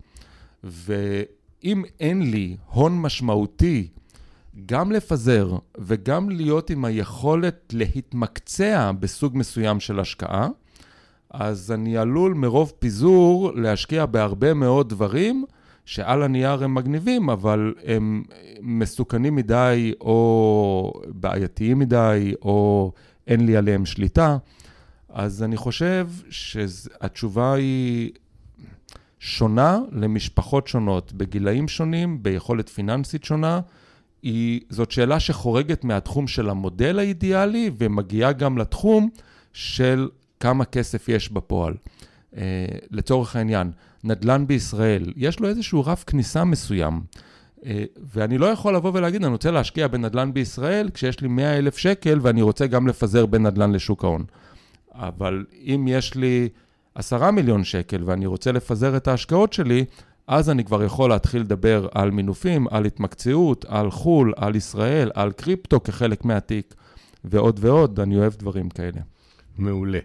ואם אין לי הון משמעותי גם לפזר וגם להיות עם היכולת להתמקצע בסוג מסוים של השקעה, אז אני עלול מרוב פיזור להשקיע בהרבה מאוד דברים שעל הנייר הם מגניבים, אבל הם מסוכנים מדי או בעייתיים מדי, או אין לי עליהם שליטה. אז אני חושב שהתשובה היא שונה למשפחות שונות, בגילאים שונים, ביכולת פיננסית שונה. היא, זאת שאלה שחורגת מהתחום של המודל האידיאלי ומגיעה גם לתחום של כמה כסף יש בפועל. Uh, לצורך העניין, נדל"ן בישראל, יש לו איזשהו רף כניסה מסוים. Uh, ואני לא יכול לבוא ולהגיד, אני רוצה להשקיע בנדל"ן בישראל כשיש לי 100 אלף שקל ואני רוצה גם לפזר בין נדל"ן לשוק ההון. אבל אם יש לי עשרה מיליון שקל ואני רוצה לפזר את ההשקעות שלי, אז אני כבר יכול להתחיל לדבר על מינופים, על התמקצעות, על חו"ל, על ישראל, על קריפטו כחלק מהתיק, ועוד ועוד, אני אוהב דברים כאלה. מעולה.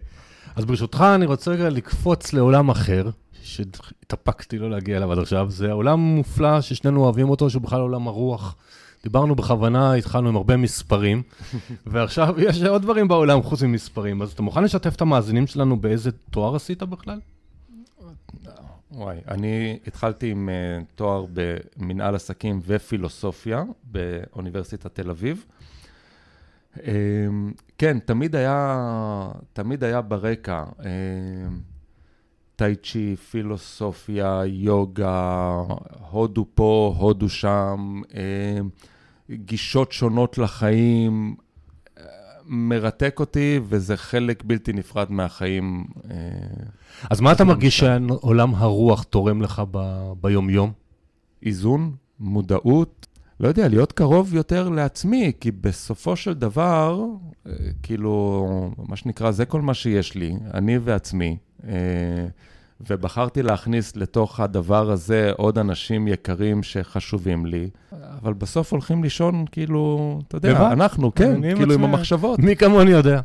אז ברשותך, אני רוצה רגע לקפוץ לעולם אחר, שהתאפקתי לא להגיע אליו עד עכשיו, זה העולם מופלא ששנינו אוהבים אותו, שהוא בכלל עולם הרוח. דיברנו בכוונה, התחלנו עם הרבה מספרים, ועכשיו יש עוד דברים בעולם חוץ ממספרים. אז אתה מוכן לשתף את המאזינים שלנו באיזה תואר עשית בכלל? וואי, אני התחלתי עם uh, תואר במנהל עסקים ופילוסופיה באוניברסיטת תל אביב. Um, כן, תמיד היה, תמיד היה ברקע um, טאי צ'י, פילוסופיה, יוגה, הודו פה, הודו שם, um, גישות שונות לחיים, מרתק אותי, וזה חלק בלתי נפרד מהחיים. אה, אז מה אתה מרגיש שעולם הרוח תורם לך ב- ביום-יום? איזון, מודעות, לא יודע, להיות קרוב יותר לעצמי, כי בסופו של דבר, אה, כאילו, מה שנקרא, זה כל מה שיש לי, אני ועצמי. ובחרתי להכניס לתוך הדבר הזה עוד אנשים יקרים שחשובים לי, אבל בסוף הולכים לישון, כאילו, אתה יודע, אנחנו, כן, כאילו עם המחשבות. מי כמוני יודע.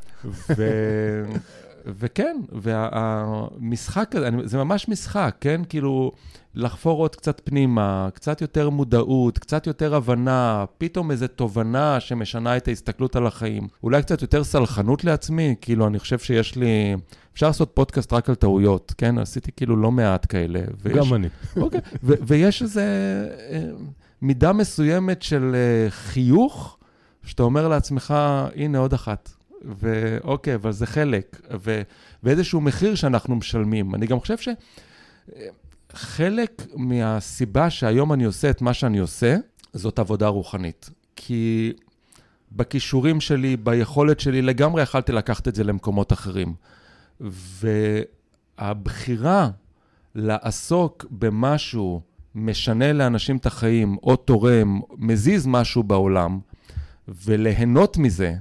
וכן, והמשחק הזה, זה ממש משחק, כן? כאילו, לחפור עוד קצת פנימה, קצת יותר מודעות, קצת יותר הבנה, פתאום איזו תובנה שמשנה את ההסתכלות על החיים. אולי קצת יותר סלחנות לעצמי, כאילו, אני חושב שיש לי... אפשר לעשות פודקאסט רק על טעויות, כן? עשיתי כאילו לא מעט כאלה. ויש... גם אני. אוקיי, ו- ויש איזו אה, מידה מסוימת של אה, חיוך, שאתה אומר לעצמך, הנה עוד אחת. ואוקיי, אבל זה חלק, ו- ואיזשהו מחיר שאנחנו משלמים. אני גם חושב ש... חלק מהסיבה שהיום אני עושה את מה שאני עושה, זאת עבודה רוחנית. כי בכישורים שלי, ביכולת שלי, לגמרי יכלתי לקחת את זה למקומות אחרים. והבחירה לעסוק במשהו משנה לאנשים את החיים, או תורם, מזיז משהו בעולם, וליהנות מזה,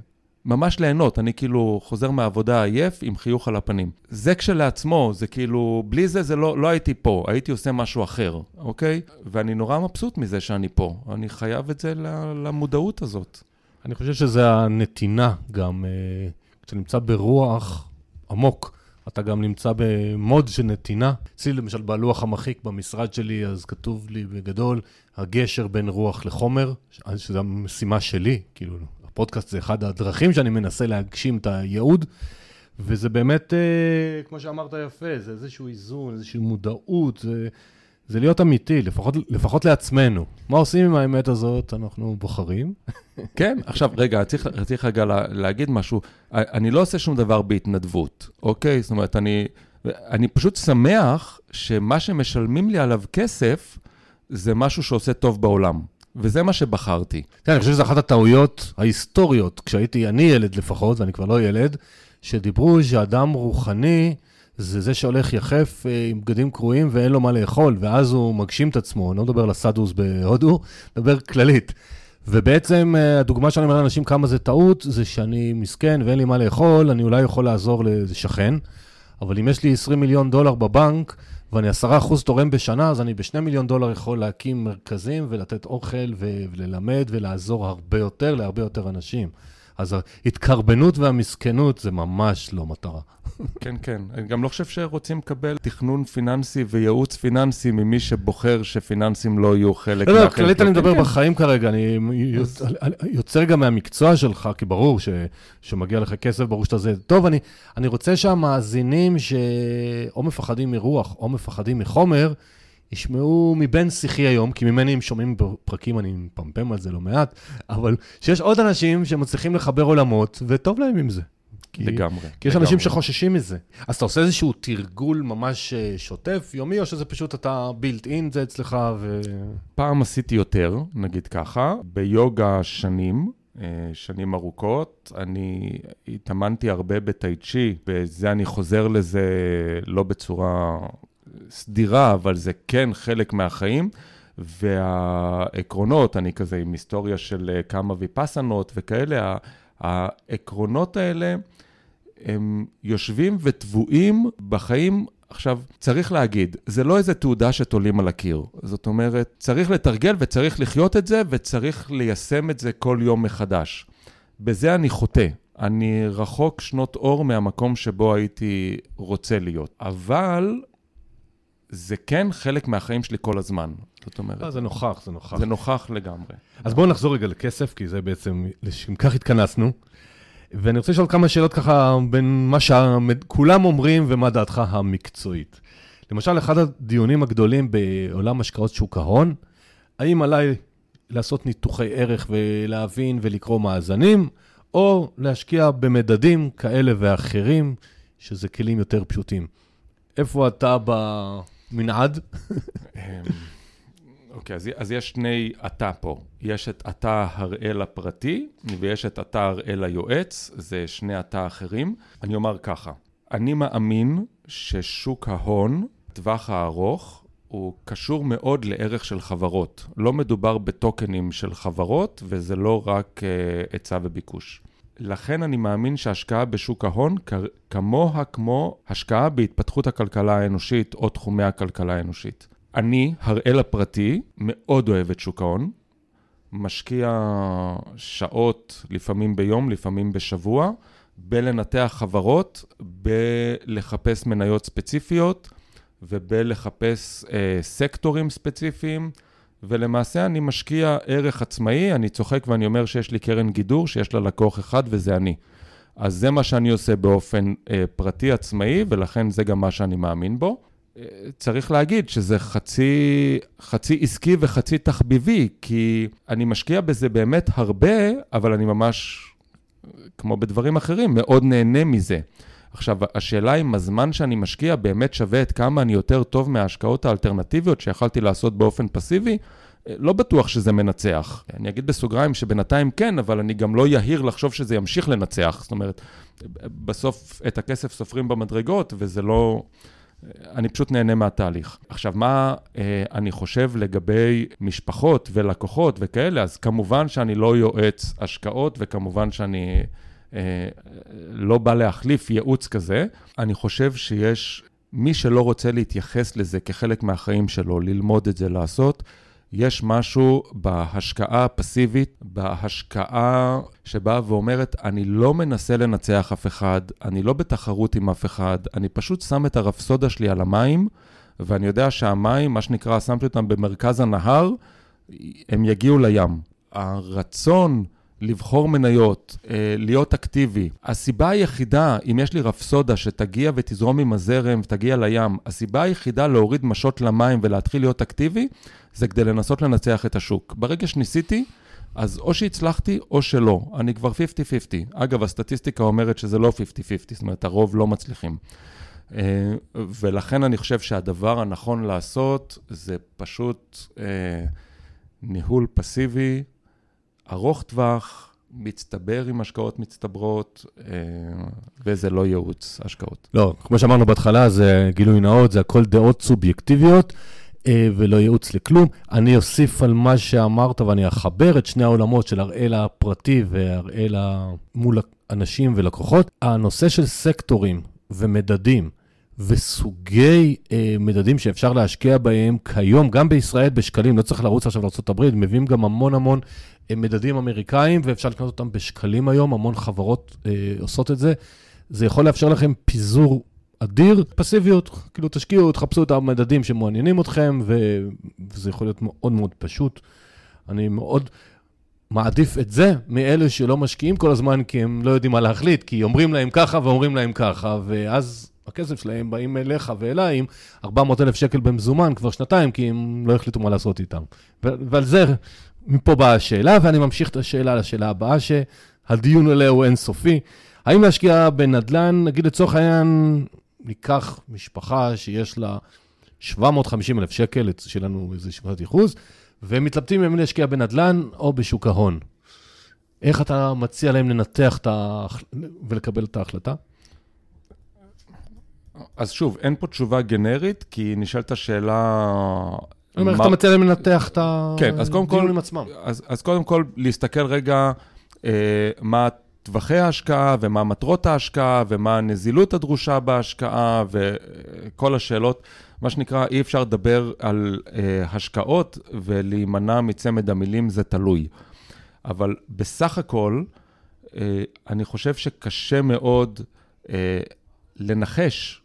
ממש ליהנות, אני כאילו חוזר מהעבודה עייף עם חיוך על הפנים. זה כשלעצמו, זה כאילו, בלי זה, זה לא, לא הייתי פה, הייתי עושה משהו אחר, אוקיי? ואני נורא מבסוט מזה שאני פה, אני חייב את זה למודעות הזאת. אני חושב שזה הנתינה גם, אה, כשאתה נמצא ברוח עמוק. אתה גם נמצא במוד של נתינה. אצלי למשל בלוח המחיק במשרד שלי, אז כתוב לי בגדול, הגשר בין רוח לחומר, שזו המשימה שלי, כאילו, הפודקאסט זה אחד הדרכים שאני מנסה להגשים את הייעוד, וזה באמת, אה, כמו שאמרת יפה, זה איזשהו איזון, איזושהי מודעות, זה, זה להיות אמיתי, לפחות, לפחות לעצמנו. מה עושים עם האמת הזאת? אנחנו בוחרים. כן, עכשיו, רגע, צריך, צריך רגע לה, להגיד משהו. אני לא עושה שום דבר בהתנדבות, אוקיי? זאת אומרת, אני, אני פשוט שמח שמה שמשלמים לי עליו כסף, זה משהו שעושה טוב בעולם. וזה מה שבחרתי. כן, אני חושב שזו אחת הטעויות ההיסטוריות, כשהייתי אני ילד לפחות, ואני כבר לא ילד, שדיברו שאדם רוחני זה זה שהולך יחף אה, עם בגדים קרועים ואין לו מה לאכול, ואז הוא מגשים את עצמו. אני לא מדבר על הסדוס בהודו, מדבר כללית. ובעצם אה, הדוגמה שאני אומר לאנשים כמה זה טעות, זה שאני מסכן ואין לי מה לאכול, אני אולי יכול לעזור לאיזה שכן, אבל אם יש לי 20 מיליון דולר בבנק, ואני עשרה אחוז תורם בשנה, אז אני בשני מיליון דולר יכול להקים מרכזים ולתת אוכל וללמד ולעזור הרבה יותר להרבה יותר אנשים. אז ההתקרבנות והמסכנות זה ממש לא מטרה. כן, כן. אני גם לא חושב שרוצים לקבל תכנון פיננסי וייעוץ פיננסי ממי שבוחר שפיננסים לא יהיו חלק לא, לא, כללית אני מדבר כן. בחיים כרגע, אני יוצר גם מהמקצוע שלך, כי ברור שמגיע לך כסף, ברור שאתה זה. טוב, אני רוצה שהמאזינים שאו מפחדים מרוח או מפחדים מחומר, ישמעו מבן שיחי היום, כי ממני הם שומעים בפרקים, אני מפמפם על זה לא מעט, אבל שיש עוד אנשים שמצליחים לחבר עולמות, וטוב להם עם זה. כי, לגמרי. כי יש לגמרי. אנשים שחוששים מזה. אז אתה עושה איזשהו תרגול ממש אה, שוטף, יומי, או שזה פשוט אתה בילט אין זה אצלך ו... פעם עשיתי יותר, נגיד ככה, ביוגה שנים. אה, שנים ארוכות. אני התאמנתי הרבה בטאי צ'י, וזה אני חוזר לזה לא בצורה סדירה, אבל זה כן חלק מהחיים. והעקרונות, אני כזה עם היסטוריה של אה, כמה ויפסנות וכאלה, העקרונות האלה, הם יושבים וטבועים בחיים. עכשיו, צריך להגיד, זה לא איזה תעודה שתולים על הקיר. זאת אומרת, צריך לתרגל וצריך לחיות את זה, וצריך ליישם את זה כל יום מחדש. בזה אני חוטא. אני רחוק שנות אור מהמקום שבו הייתי רוצה להיות. אבל זה כן חלק מהחיים שלי כל הזמן. זאת אומרת... לא, זה נוכח, זה נוכח. זה נוכח לגמרי. אז בואו נחזור רגע לכסף, כי זה בעצם, לשם כך התכנסנו. ואני רוצה לשאול כמה שאלות ככה בין מה שכולם אומרים ומה דעתך המקצועית. למשל, אחד הדיונים הגדולים בעולם השקעות שוק ההון, האם עליי לעשות ניתוחי ערך ולהבין ולקרוא מאזנים, או להשקיע במדדים כאלה ואחרים, שזה כלים יותר פשוטים. איפה אתה במנעד? אמ, אוקיי, אז, אז יש שני עתה פה. יש את עתה הראל הפרטי, ויש את עתה הראל היועץ, זה שני עתה אחרים. אני אומר ככה, אני מאמין ששוק ההון, טווח הארוך, הוא קשור מאוד לערך של חברות. לא מדובר בטוקנים של חברות, וזה לא רק uh, היצע וביקוש. לכן אני מאמין שהשקעה בשוק ההון כמוה כמו השקעה בהתפתחות הכלכלה האנושית או תחומי הכלכלה האנושית. אני, הראל הפרטי, מאוד אוהב את שוק ההון, משקיע שעות, לפעמים ביום, לפעמים בשבוע, בלנתח חברות, בלחפש מניות ספציפיות ובלחפש אה, סקטורים ספציפיים. ולמעשה אני משקיע ערך עצמאי, אני צוחק ואני אומר שיש לי קרן גידור שיש לה לקוח אחד וזה אני. אז זה מה שאני עושה באופן אה, פרטי עצמאי, ולכן זה גם מה שאני מאמין בו. אה, צריך להגיד שזה חצי, חצי עסקי וחצי תחביבי, כי אני משקיע בזה באמת הרבה, אבל אני ממש, כמו בדברים אחרים, מאוד נהנה מזה. עכשיו, השאלה אם הזמן שאני משקיע באמת שווה את כמה אני יותר טוב מההשקעות האלטרנטיביות שיכלתי לעשות באופן פסיבי, לא בטוח שזה מנצח. אני אגיד בסוגריים שבינתיים כן, אבל אני גם לא יהיר לחשוב שזה ימשיך לנצח. זאת אומרת, בסוף את הכסף סופרים במדרגות, וזה לא... אני פשוט נהנה מהתהליך. עכשיו, מה אה, אני חושב לגבי משפחות ולקוחות וכאלה? אז כמובן שאני לא יועץ השקעות, וכמובן שאני אה, לא בא להחליף ייעוץ כזה. אני חושב שיש מי שלא רוצה להתייחס לזה כחלק מהחיים שלו, ללמוד את זה, לעשות, יש משהו בהשקעה הפסיבית, בהשקעה שבאה ואומרת, אני לא מנסה לנצח אף אחד, אני לא בתחרות עם אף אחד, אני פשוט שם את הרפסודה שלי על המים, ואני יודע שהמים, מה שנקרא, שמתי אותם במרכז הנהר, הם יגיעו לים. הרצון לבחור מניות, אה, להיות אקטיבי. הסיבה היחידה, אם יש לי רפסודה שתגיע ותזרום עם הזרם ותגיע לים, הסיבה היחידה להוריד משות למים ולהתחיל להיות אקטיבי, זה כדי לנסות לנצח את השוק. ברגע שניסיתי, אז או שהצלחתי או שלא. אני כבר 50-50. אגב, הסטטיסטיקה אומרת שזה לא 50-50, זאת אומרת, הרוב לא מצליחים. אה, ולכן אני חושב שהדבר הנכון לעשות זה פשוט אה, ניהול פסיבי, ארוך טווח, מצטבר עם השקעות מצטברות, אה, וזה לא ייעוץ השקעות. לא, כמו שאמרנו בהתחלה, זה גילוי נאות, זה הכל דעות סובייקטיביות. אה, ולא ייעוץ לכלום. אני אוסיף על מה שאמרת ואני אחבר את שני העולמות של הראל הפרטי והראל מול אנשים ולקוחות. הנושא של סקטורים ומדדים וסוגי אה, מדדים שאפשר להשקיע בהם כיום, גם בישראל בשקלים, לא צריך לרוץ עכשיו לארה"ב, מביאים גם המון המון אה, מדדים אמריקאים ואפשר לקנות אותם בשקלים היום, המון חברות אה, עושות את זה. זה יכול לאפשר לכם פיזור אדיר, פסיביות, כאילו תשקיעו, תחפשו את המדדים שמעניינים אתכם, וזה יכול להיות מאוד מאוד פשוט. אני מאוד מעדיף את זה מאלה שלא משקיעים כל הזמן, כי הם לא יודעים מה להחליט, כי אומרים להם ככה ואומרים להם ככה, ואז הכסף שלהם באים אליך ואליי עם 400 אלף שקל במזומן כבר שנתיים, כי הם לא החליטו מה לעשות איתם. ועל זה, מפה באה השאלה, ואני ממשיך את השאלה לשאלה הבאה, שהדיון עליה הוא אינסופי. האם להשקיע בנדל"ן, נגיד לצורך העניין, ניקח משפחה שיש לה 750 אלף שקל, שיהיה לנו איזה נקודת ייחוס, ומתלבטים אם להשקיע בנדל"ן או בשוק ההון. איך אתה מציע להם לנתח את ה... ולקבל את ההחלטה? אז שוב, אין פה תשובה גנרית, כי נשאלת השאלה... אני אומר, איך אתה מציע להם לנתח את הדיונים כן, עצמם? אז, אז קודם כל, להסתכל רגע אה, מה טווחי ההשקעה ומה מטרות ההשקעה ומה הנזילות הדרושה בהשקעה וכל השאלות. מה שנקרא, אי אפשר לדבר על אה, השקעות ולהימנע מצמד המילים זה תלוי. אבל בסך הכל, אה, אני חושב שקשה מאוד אה, לנחש,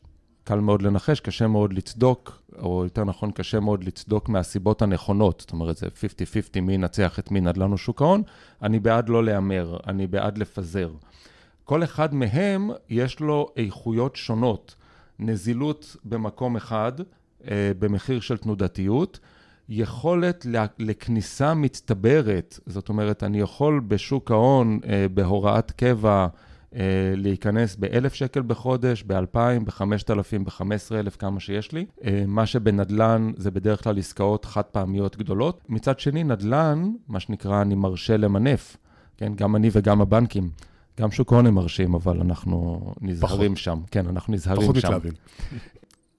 קל מאוד לנחש, קשה מאוד לצדוק, או יותר נכון, קשה מאוד לצדוק מהסיבות הנכונות. זאת אומרת, זה 50-50 מי ינצח את מי נדל"ן או שוק ההון. אני בעד לא להמר, אני בעד לפזר. כל אחד מהם יש לו איכויות שונות. נזילות במקום אחד, אה, במחיר של תנודתיות, יכולת לכניסה מצטברת, זאת אומרת, אני יכול בשוק ההון, אה, בהוראת קבע, להיכנס ב-1,000 שקל בחודש, ב-2,000, ב-5,000, ב-15,000, כמה שיש לי. אה, מה שבנדל"ן זה בדרך כלל עסקאות חד פעמיות גדולות. מצד שני, נדל"ן, מה שנקרא, אני מרשה למנף, כן? גם אני וגם הבנקים. גם שוק ההון הם מרשים, אבל אנחנו נזהרים פחות. שם. כן, אנחנו נזהרים פחות שם. פחות מתלהבים.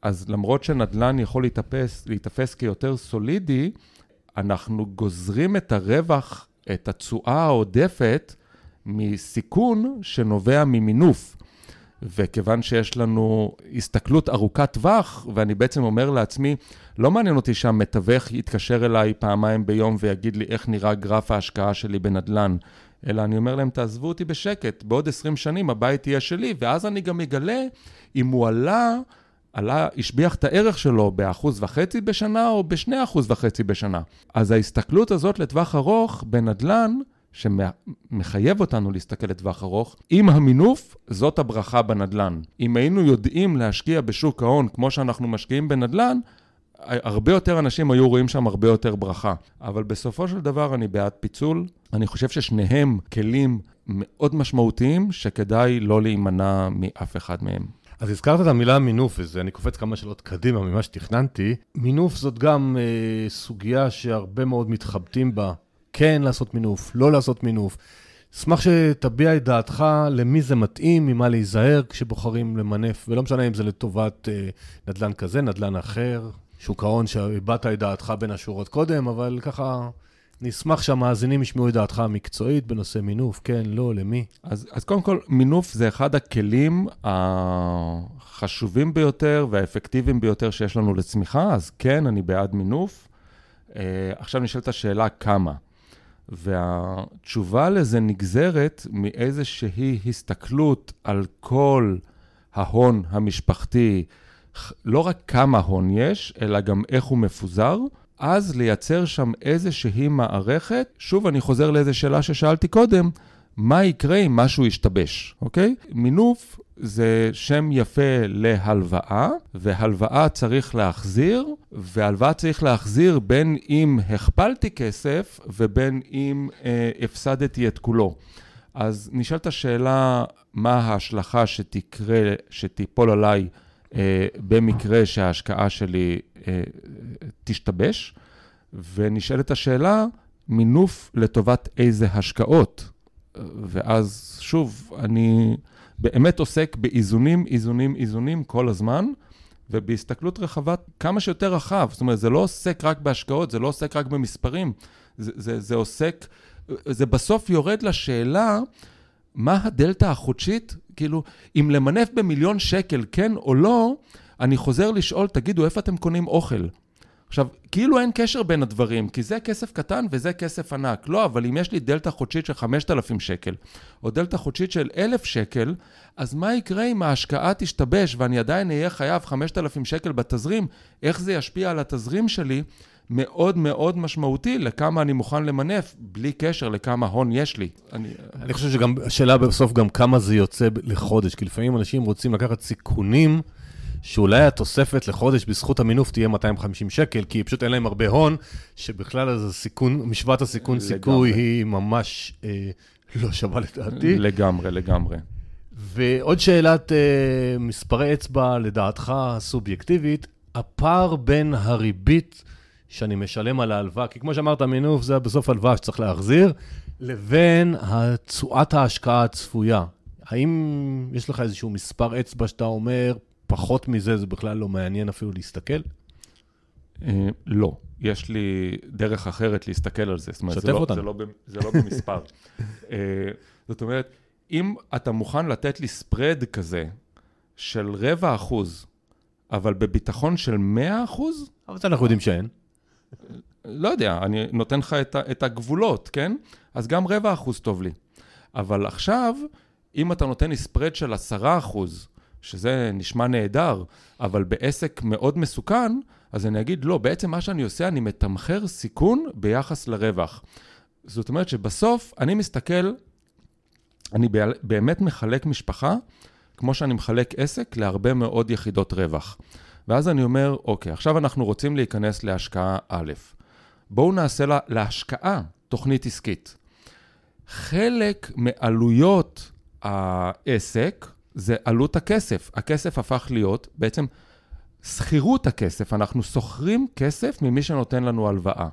אז למרות שנדל"ן יכול להתאפס, להתאפס כיותר סולידי, אנחנו גוזרים את הרווח, את התשואה העודפת, מסיכון שנובע ממינוף. וכיוון שיש לנו הסתכלות ארוכת טווח, ואני בעצם אומר לעצמי, לא מעניין אותי שהמתווך יתקשר אליי פעמיים ביום ויגיד לי איך נראה גרף ההשקעה שלי בנדל"ן, אלא אני אומר להם, תעזבו אותי בשקט, בעוד 20 שנים הבית יהיה שלי, ואז אני גם אגלה אם הוא עלה, עלה, השביח את הערך שלו באחוז וחצי בשנה או בשני אחוז וחצי בשנה. אז ההסתכלות הזאת לטווח ארוך בנדל"ן, שמחייב אותנו להסתכל לטווח ארוך, עם המינוף, זאת הברכה בנדל"ן. אם היינו יודעים להשקיע בשוק ההון כמו שאנחנו משקיעים בנדל"ן, הרבה יותר אנשים היו רואים שם הרבה יותר ברכה. אבל בסופו של דבר אני בעד פיצול. אני חושב ששניהם כלים מאוד משמעותיים, שכדאי לא להימנע מאף אחד מהם. אז הזכרת את המילה מינוף, ואני קופץ כמה שאלות קדימה ממה שתכננתי. מינוף זאת גם אה, סוגיה שהרבה מאוד מתחבטים בה. כן לעשות מינוף, לא לעשות מינוף. אשמח שתביע את דעתך למי זה מתאים, ממה להיזהר כשבוחרים למנף, ולא משנה אם זה לטובת אה, נדל"ן כזה, נדל"ן אחר, שוק ההון שהבעת את דעתך בין השורות קודם, אבל ככה נשמח שהמאזינים ישמעו את דעתך המקצועית בנושא מינוף, כן, לא, למי. אז, אז קודם כל, מינוף זה אחד הכלים החשובים ביותר והאפקטיביים ביותר שיש לנו לצמיחה, אז כן, אני בעד מינוף. Uh, עכשיו נשאלת השאלה כמה. והתשובה לזה נגזרת מאיזושהי הסתכלות על כל ההון המשפחתי, לא רק כמה הון יש, אלא גם איך הוא מפוזר, אז לייצר שם איזושהי מערכת. שוב, אני חוזר לאיזו שאלה ששאלתי קודם, מה יקרה אם משהו ישתבש, אוקיי? מינוף זה שם יפה להלוואה, והלוואה צריך להחזיר, והלוואה צריך להחזיר בין אם הכפלתי כסף ובין אם אה, הפסדתי את כולו. אז נשאלת השאלה, מה ההשלכה שתקרה, שתיפול עליי אה, במקרה שההשקעה שלי אה, תשתבש, ונשאלת השאלה, מינוף לטובת איזה השקעות. ואז שוב, אני באמת עוסק באיזונים, איזונים, איזונים כל הזמן, ובהסתכלות רחבה כמה שיותר רחב. זאת אומרת, זה לא עוסק רק בהשקעות, זה לא עוסק רק במספרים, זה, זה, זה עוסק, זה בסוף יורד לשאלה, מה הדלתא החודשית? כאילו, אם למנף במיליון שקל, כן או לא, אני חוזר לשאול, תגידו, איפה אתם קונים אוכל? עכשיו, כאילו אין קשר בין הדברים, כי זה כסף קטן וזה כסף ענק. לא, אבל אם יש לי דלתא חודשית של 5,000 שקל, או דלתא חודשית של 1,000 שקל, אז מה יקרה אם ההשקעה תשתבש ואני עדיין אהיה חייב 5,000 שקל בתזרים? איך זה ישפיע על התזרים שלי? מאוד מאוד משמעותי לכמה אני מוכן למנף, בלי קשר לכמה הון יש לי. אני, אני חושב שגם, השאלה בסוף גם כמה זה יוצא לחודש, כי לפעמים אנשים רוצים לקחת סיכונים. שאולי התוספת לחודש בזכות המינוף תהיה 250 שקל, כי פשוט אין להם הרבה הון, שבכלל אז הסיכון, משוואת הסיכון סיכוי היא ממש אה, לא שווה לדעתי. לגמרי, לגמרי. ועוד שאלת אה, מספרי אצבע, לדעתך הסובייקטיבית, הפער בין הריבית שאני משלם על ההלוואה, כי כמו שאמרת, מינוף זה בסוף הלוואה שצריך להחזיר, לבין תשואת ההשקעה הצפויה. האם יש לך איזשהו מספר אצבע שאתה אומר, פחות מזה זה בכלל לא מעניין אפילו להסתכל? אה, לא. יש לי דרך אחרת להסתכל על זה. שתף לא- אותנו. לא זה לא במספר. אה, זאת אומרת, אם אתה מוכן לתת לי ספרד כזה של רבע אחוז, אבל בביטחון של מאה אחוז... אבל זה אנחנו יודעים שאין. לא יודע, אני נותן לך את, את הגבולות, כן? אז גם רבע אחוז טוב לי. אבל עכשיו, אם אתה נותן לי ספרד של עשרה אחוז, שזה נשמע נהדר, אבל בעסק מאוד מסוכן, אז אני אגיד, לא, בעצם מה שאני עושה, אני מתמחר סיכון ביחס לרווח. זאת אומרת שבסוף אני מסתכל, אני באמת מחלק משפחה, כמו שאני מחלק עסק, להרבה מאוד יחידות רווח. ואז אני אומר, אוקיי, עכשיו אנחנו רוצים להיכנס להשקעה א', בואו נעשה לה, להשקעה תוכנית עסקית. חלק מעלויות העסק, זה עלות הכסף. הכסף הפך להיות בעצם שכירות הכסף. אנחנו שוכרים כסף ממי שנותן לנו הלוואה.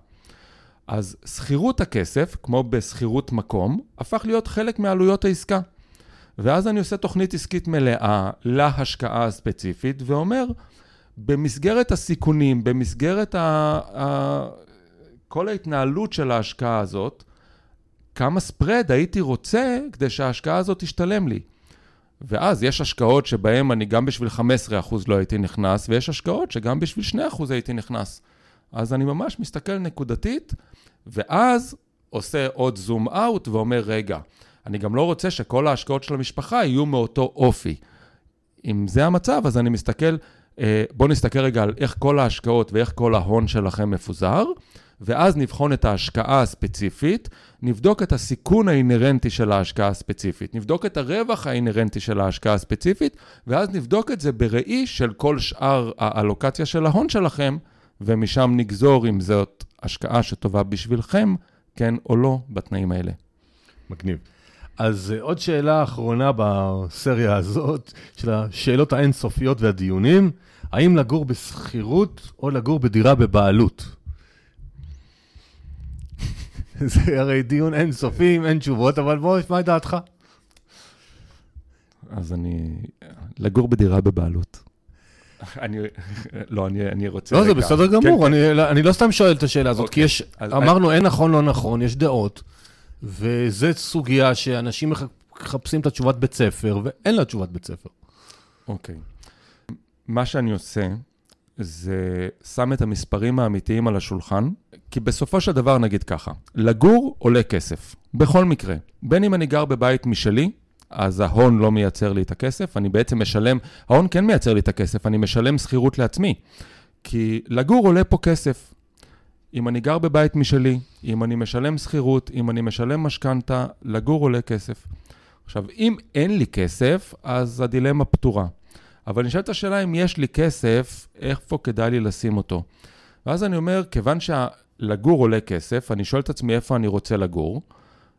אז שכירות הכסף, כמו בשכירות מקום, הפך להיות חלק מעלויות העסקה. ואז אני עושה תוכנית עסקית מלאה להשקעה הספציפית, ואומר, במסגרת הסיכונים, במסגרת ה... ה... כל ההתנהלות של ההשקעה הזאת, כמה ספרד הייתי רוצה כדי שההשקעה הזאת תשתלם לי. ואז יש השקעות שבהן אני גם בשביל 15% לא הייתי נכנס, ויש השקעות שגם בשביל 2% הייתי נכנס. אז אני ממש מסתכל נקודתית, ואז עושה עוד זום אאוט ואומר, רגע, אני גם לא רוצה שכל ההשקעות של המשפחה יהיו מאותו אופי. אם זה המצב, אז אני מסתכל, אה, בואו נסתכל רגע על איך כל ההשקעות ואיך כל ההון שלכם מפוזר, ואז נבחון את ההשקעה הספציפית, נבדוק את הסיכון האינהרנטי של ההשקעה הספציפית, נבדוק את הרווח האינהרנטי של ההשקעה הספציפית, ואז נבדוק את זה בראי של כל שאר האלוקציה של ההון שלכם, ומשם נגזור אם זאת השקעה שטובה בשבילכם, כן או לא, בתנאים האלה. מגניב. אז אה, עוד שאלה אחרונה בסריה הזאת, של השאלות האינסופיות והדיונים, האם לגור בשכירות או לגור בדירה בבעלות? זה הרי דיון אינסופי, אין תשובות, אבל בוא, מה דעתך? אז אני... לגור בדירה בבעלות. אני, לא, אני, אני רוצה... לא, רגע. זה בסדר גמור, כן, אני, כן. אני לא סתם שואל את השאלה הזאת, אוקיי. כי יש, אמרנו, אין נכון, לא נכון, יש דעות. וזו סוגיה שאנשים מחפשים את התשובת בית ספר, ואין לה תשובת בית ספר. אוקיי. מה שאני עושה, זה שם את המספרים האמיתיים על השולחן, כי בסופו של דבר נגיד ככה, לגור עולה כסף, בכל מקרה. בין אם אני גר בבית משלי, אז ההון לא מייצר לי את הכסף, אני בעצם משלם, ההון כן מייצר לי את הכסף, אני משלם שכירות לעצמי. כי לגור עולה פה כסף. אם אני גר בבית משלי, אם אני משלם שכירות, אם אני משלם משכנתה, לגור עולה כסף. עכשיו, אם אין לי כסף, אז הדילמה פתורה. אבל את השאלה אם יש לי כסף, איפה כדאי לי לשים אותו? ואז אני אומר, כיוון שלגור עולה כסף, אני שואל את עצמי איפה אני רוצה לגור,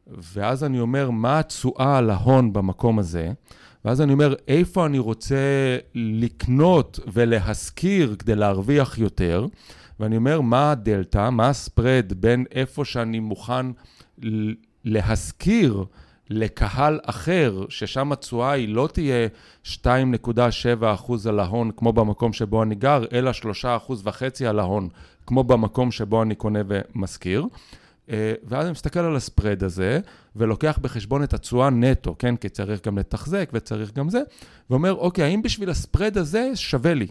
ואז אני אומר, מה התשואה על ההון במקום הזה? ואז אני אומר, איפה אני רוצה לקנות ולהשכיר כדי להרוויח יותר? ואני אומר, מה הדלתא, מה הספרד בין איפה שאני מוכן להשכיר לקהל אחר, ששם התשואה היא לא תהיה 2.7% על ההון כמו במקום שבו אני גר, אלא 3.5% על ההון כמו במקום שבו אני קונה ומשכיר. אה, ואז אני מסתכל על הספרד הזה, ולוקח בחשבון את התשואה נטו, כן? כי צריך גם לתחזק וצריך גם זה, ואומר, אוקיי, האם בשביל הספרד הזה שווה לי?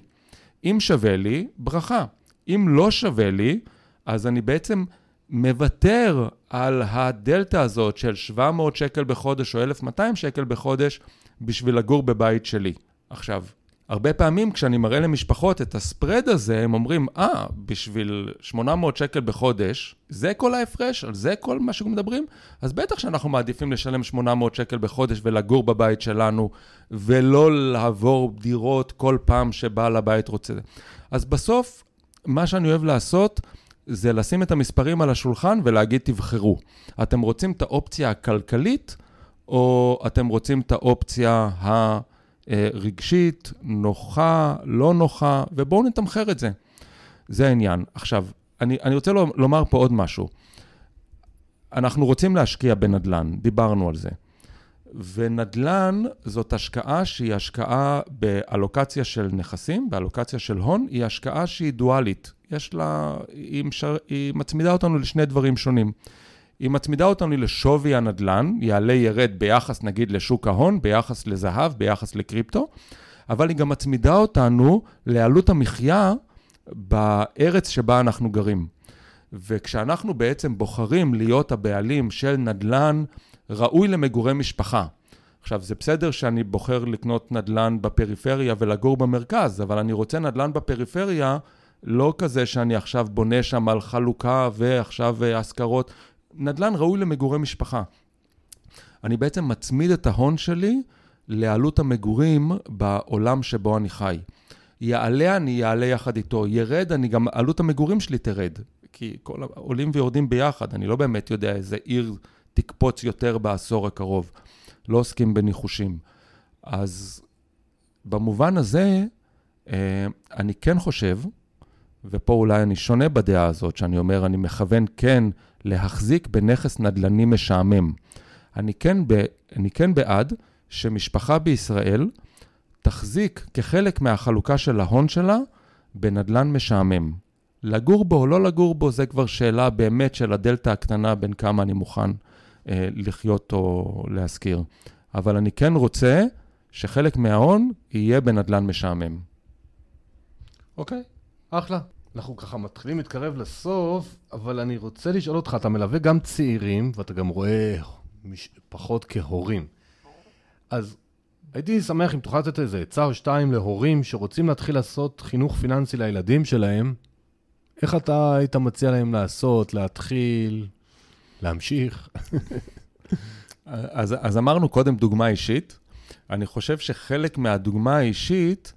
אם שווה לי, ברכה. אם לא שווה לי, אז אני בעצם מוותר על הדלתא הזאת של 700 שקל בחודש או 1,200 שקל בחודש בשביל לגור בבית שלי. עכשיו, הרבה פעמים כשאני מראה למשפחות את הספרד הזה, הם אומרים, אה, ah, בשביל 800 שקל בחודש, זה כל ההפרש? על זה כל מה שאנחנו מדברים? אז בטח שאנחנו מעדיפים לשלם 800 שקל בחודש ולגור בבית שלנו, ולא לעבור דירות כל פעם שבעל הבית רוצה. אז בסוף, מה שאני אוהב לעשות, זה לשים את המספרים על השולחן ולהגיד תבחרו. אתם רוצים את האופציה הכלכלית, או אתם רוצים את האופציה הרגשית, נוחה, לא נוחה, ובואו נתמחר את זה. זה העניין. עכשיו, אני, אני רוצה לומר פה עוד משהו. אנחנו רוצים להשקיע בנדל"ן, דיברנו על זה. ונדל"ן זאת השקעה שהיא השקעה באלוקציה של נכסים, באלוקציה של הון, היא השקעה שהיא דואלית. יש לה, היא, משר, היא מצמידה אותנו לשני דברים שונים. היא מצמידה אותנו לשווי הנדל"ן, יעלה ירד ביחס נגיד לשוק ההון, ביחס לזהב, ביחס לקריפטו, אבל היא גם מצמידה אותנו לעלות המחיה בארץ שבה אנחנו גרים. וכשאנחנו בעצם בוחרים להיות הבעלים של נדל"ן ראוי למגורי משפחה, עכשיו, זה בסדר שאני בוחר לקנות נדל"ן בפריפריה ולגור במרכז, אבל אני רוצה נדל"ן בפריפריה לא כזה שאני עכשיו בונה שם על חלוקה ועכשיו אה, השכרות, נדל"ן ראוי למגורי משפחה. אני בעצם מצמיד את ההון שלי לעלות המגורים בעולם שבו אני חי. יעלה, אני יעלה יחד איתו. ירד, אני גם, עלות המגורים שלי תרד. כי כל עולים ויורדים ביחד, אני לא באמת יודע איזה עיר תקפוץ יותר בעשור הקרוב. לא עוסקים בניחושים. אז במובן הזה, אה, אני כן חושב ופה אולי אני שונה בדעה הזאת, שאני אומר, אני מכוון כן להחזיק בנכס נדל"ני משעמם. אני כן, ב, אני כן בעד שמשפחה בישראל תחזיק כחלק מהחלוקה של ההון שלה בנדל"ן משעמם. לגור בו או לא לגור בו, זה כבר שאלה באמת של הדלתא הקטנה בין כמה אני מוכן אה, לחיות או להשכיר. אבל אני כן רוצה שחלק מההון יהיה בנדל"ן משעמם. אוקיי, אחלה. אנחנו ככה מתחילים להתקרב לסוף, אבל אני רוצה לשאול אותך, אתה מלווה גם צעירים, ואתה גם רואה מש... פחות כהורים. אז הייתי שמח אם תוכל לתת איזה עצה או שתיים להורים שרוצים להתחיל לעשות חינוך פיננסי לילדים שלהם, איך אתה היית מציע להם לעשות, להתחיל, להמשיך? אז, אז אמרנו קודם דוגמה אישית. אני חושב שחלק מהדוגמה האישית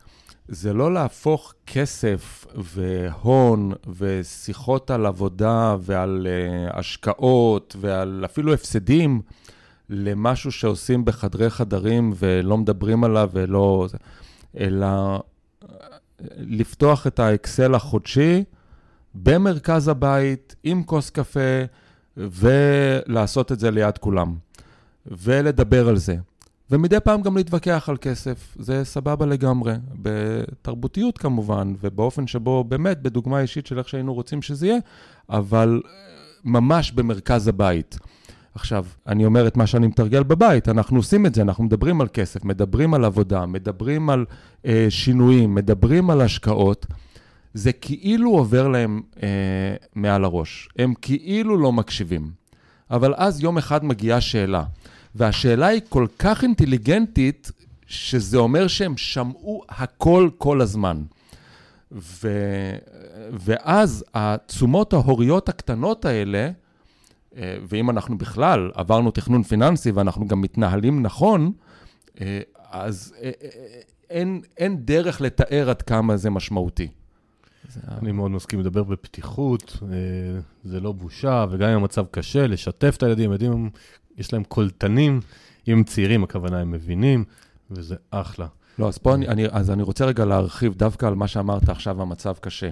זה לא להפוך כסף והון ושיחות על עבודה ועל uh, השקעות ועל אפילו הפסדים למשהו שעושים בחדרי חדרים ולא מדברים עליו ולא... אלא אה, לפתוח את האקסל החודשי במרכז הבית עם כוס קפה ולעשות את זה ליד כולם ולדבר על זה. ומדי פעם גם להתווכח על כסף, זה סבבה לגמרי, בתרבותיות כמובן, ובאופן שבו באמת, בדוגמה אישית של איך שהיינו רוצים שזה יהיה, אבל אה, ממש במרכז הבית. עכשיו, אני אומר את מה שאני מתרגל בבית, אנחנו עושים את זה, אנחנו מדברים על כסף, מדברים על עבודה, מדברים על אה, שינויים, מדברים על השקעות. זה כאילו עובר להם אה, מעל הראש. הם כאילו לא מקשיבים. אבל אז יום אחד מגיעה שאלה. והשאלה היא כל כך אינטליגנטית, שזה אומר שהם שמעו הכל כל הזמן. ו... ואז התשומות ההוריות הקטנות האלה, אה, ואם אנחנו בכלל עברנו תכנון פיננסי ואנחנו גם מתנהלים נכון, אה, אז אה, אין, אין דרך לתאר עד כמה זה משמעותי. אני מאוד מסכים לדבר בפתיחות, זה לא בושה, וגם אם המצב קשה, לשתף את הילדים, ילדים יש להם קולטנים, אם הם צעירים, הכוונה הם מבינים, וזה אחלה. לא, אז פה אני, אני, אז אני רוצה רגע להרחיב דווקא על מה שאמרת עכשיו, המצב קשה.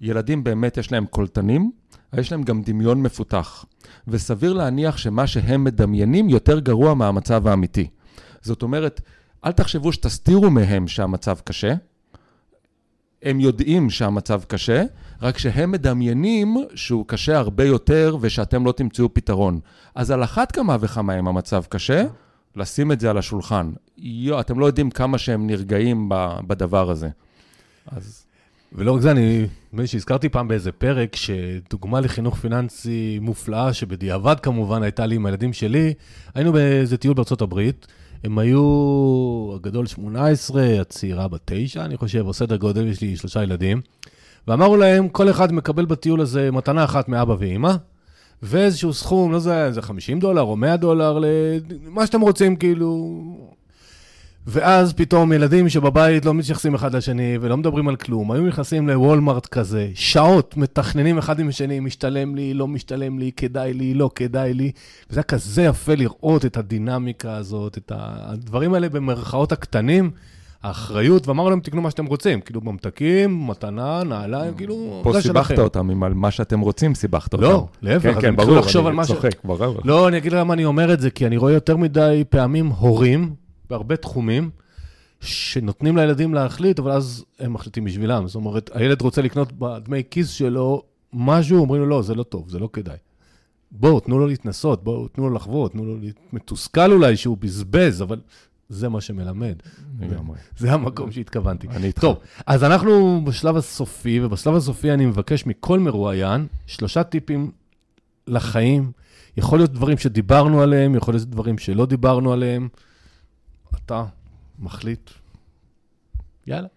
ילדים באמת יש להם קולטנים, אבל יש להם גם דמיון מפותח. וסביר להניח שמה שהם מדמיינים יותר גרוע מהמצב האמיתי. זאת אומרת, אל תחשבו שתסתירו מהם שהמצב קשה, הם יודעים שהמצב קשה, רק שהם מדמיינים שהוא קשה הרבה יותר ושאתם לא תמצאו פתרון. אז על אחת כמה וכמה אם המצב קשה, לשים את זה על השולחן. יו, אתם לא יודעים כמה שהם נרגעים בדבר הזה. אז... ולא רק זה, אני, נדמה שהזכרתי פעם באיזה פרק, שדוגמה לחינוך פיננסי מופלאה, שבדיעבד כמובן הייתה לי עם הילדים שלי, היינו באיזה טיול בארצות הברית, הם היו, הגדול 18, הצעירה בת 9, אני חושב, או סדר גודל, יש לי שלושה ילדים. ואמרו להם, כל אחד מקבל בטיול הזה מתנה אחת מאבא ואימא, ואיזשהו סכום, לא יודע, זה 50 דולר או 100 דולר, מה שאתם רוצים, כאילו, ואז פתאום ילדים שבבית לא מתייחסים אחד לשני ולא מדברים על כלום, היו נכנסים לוולמארט כזה, שעות מתכננים אחד עם השני, משתלם לי, לא משתלם לי, כדאי לי, לא כדאי לי. וזה היה כזה יפה לראות את הדינמיקה הזאת, את הדברים האלה במרכאות הקטנים. האחריות, ואמרנו להם, תקנו מה שאתם רוצים, כאילו ממתקים, מתנה, נעליים, כאילו, פה סיבכת אותם, עם מה שאתם רוצים סיבכת אותם. לא, להפך, כן, כן, ברור, אני צוחק, ברור. לא, אני אגיד למה אני אומר את זה, כי אני רואה יותר מדי פעמים הורים, בהרבה תחומים, שנותנים לילדים להחליט, אבל אז הם מחליטים בשבילם. זאת אומרת, הילד רוצה לקנות בדמי כיס שלו משהו, אומרים לו, לא, זה לא טוב, זה לא כדאי. בואו, תנו לו להתנסות, בואו, תנו לו לחוות, תנו לו מתוסכל אולי שהוא בזבז, אבל זה מה שמלמד. זה המקום שהתכוונתי. אני איתך. טוב, אז אנחנו בשלב הסופי, ובשלב הסופי אני מבקש מכל מרואיין שלושה טיפים לחיים. יכול להיות דברים שדיברנו עליהם, יכול להיות דברים שלא דיברנו עליהם. אתה מחליט, יאללה.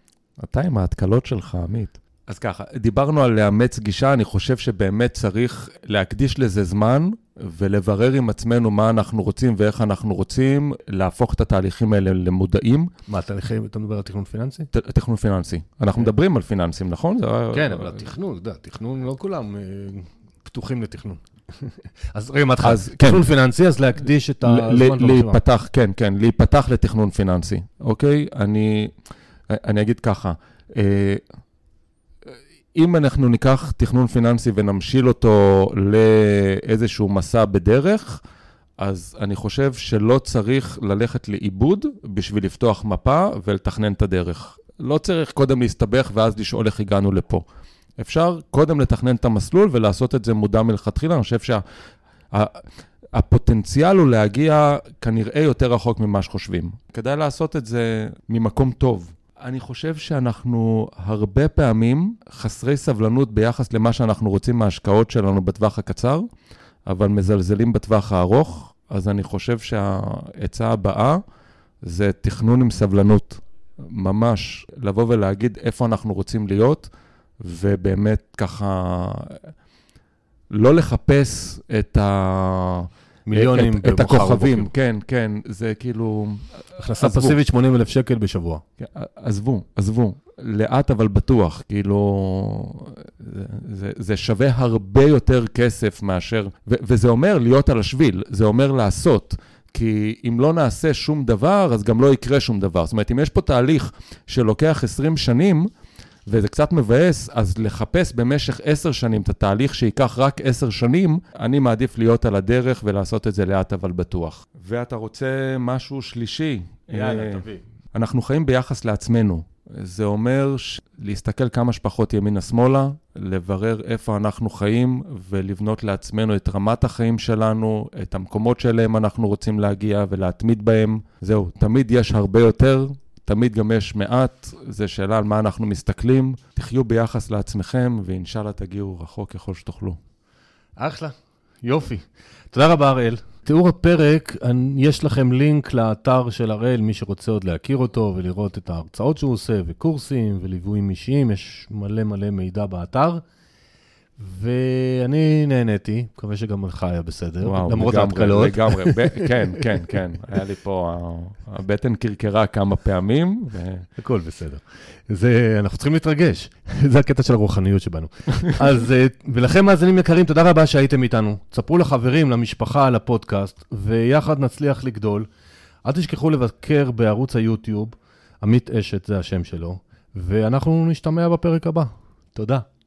אתה עם ההתקלות שלך, עמית. אז ככה, דיברנו על לאמץ גישה, אני חושב שבאמת צריך להקדיש לזה זמן ולברר עם עצמנו מה אנחנו רוצים ואיך אנחנו רוצים, להפוך את התהליכים האלה למודעים. מה, תהליכים, אתה מדבר על תכנון פיננסי? תכנון פיננסי. אנחנו כן. מדברים על פיננסים, נכון? כן, אבל התכנון, אתה יודע, תכנון, לא כולם אה, פתוחים לתכנון. אז רגע, מהתחלה, כן. תכנון פיננסי, אז להקדיש את הזמן להיפתח, כן, כן, להיפתח לתכנון פיננסי, אוקיי? אני, אני אגיד ככה, אה, אם אנחנו ניקח תכנון פיננסי ונמשיל אותו לאיזשהו מסע בדרך, אז אני חושב שלא צריך ללכת לאיבוד בשביל לפתוח מפה ולתכנן את הדרך. לא צריך קודם להסתבך ואז לשאול איך הגענו לפה. אפשר קודם לתכנן את המסלול ולעשות את זה מודע מלכתחילה. אני חושב שהפוטנציאל שה, הוא להגיע כנראה יותר רחוק ממה שחושבים. כדאי לעשות את זה ממקום טוב. אני חושב שאנחנו הרבה פעמים חסרי סבלנות ביחס למה שאנחנו רוצים מההשקעות שלנו בטווח הקצר, אבל מזלזלים בטווח הארוך, אז אני חושב שהעצה הבאה זה תכנון עם סבלנות. ממש לבוא ולהגיד איפה אנחנו רוצים להיות, ובאמת ככה לא לחפש את ה... מיליונים את, את הכוכבים. כן, כן, זה כאילו... הכנסה. פסיבית 80 אלף שקל בשבוע. כן, עזבו, עזבו. לאט אבל בטוח, כאילו, זה, זה, זה שווה הרבה יותר כסף מאשר, ו, וזה אומר להיות על השביל, זה אומר לעשות. כי אם לא נעשה שום דבר, אז גם לא יקרה שום דבר. זאת אומרת, אם יש פה תהליך שלוקח 20 שנים, וזה קצת מבאס, אז לחפש במשך עשר שנים את התהליך שייקח רק עשר שנים, אני מעדיף להיות על הדרך ולעשות את זה לאט אבל בטוח. ואתה רוצה משהו שלישי? אה, תביא. אנחנו חיים ביחס לעצמנו. זה אומר ש- להסתכל כמה שפחות ימינה-שמאלה, לברר איפה אנחנו חיים ולבנות לעצמנו את רמת החיים שלנו, את המקומות שאליהם אנחנו רוצים להגיע ולהתמיד בהם. זהו, תמיד יש הרבה יותר, תמיד גם יש מעט, זו שאלה על מה אנחנו מסתכלים. תחיו ביחס לעצמכם, ואינשאללה תגיעו רחוק ככל שתוכלו. אחלה, יופי. תודה רבה, הראל. תיאור הפרק, יש לכם לינק לאתר של הראל, מי שרוצה עוד להכיר אותו ולראות את ההרצאות שהוא עושה, וקורסים וליוויים אישיים, יש מלא מלא מידע באתר. ואני נהניתי, מקווה שגם לך היה בסדר, למרות לגמרי, ההתקלות. לגמרי, ב- כן, כן, כן. היה לי פה, הבטן קרקרה כמה פעמים, ו... הכל בסדר. זה, אנחנו צריכים להתרגש, זה הקטע של הרוחניות שבנו. אז, אה, ולכם מאזינים יקרים, תודה רבה שהייתם איתנו. תספרו לחברים, למשפחה, לפודקאסט, ויחד נצליח לגדול. אל תשכחו לבקר בערוץ היוטיוב, עמית אשת זה השם שלו, ואנחנו נשתמע בפרק הבא. תודה.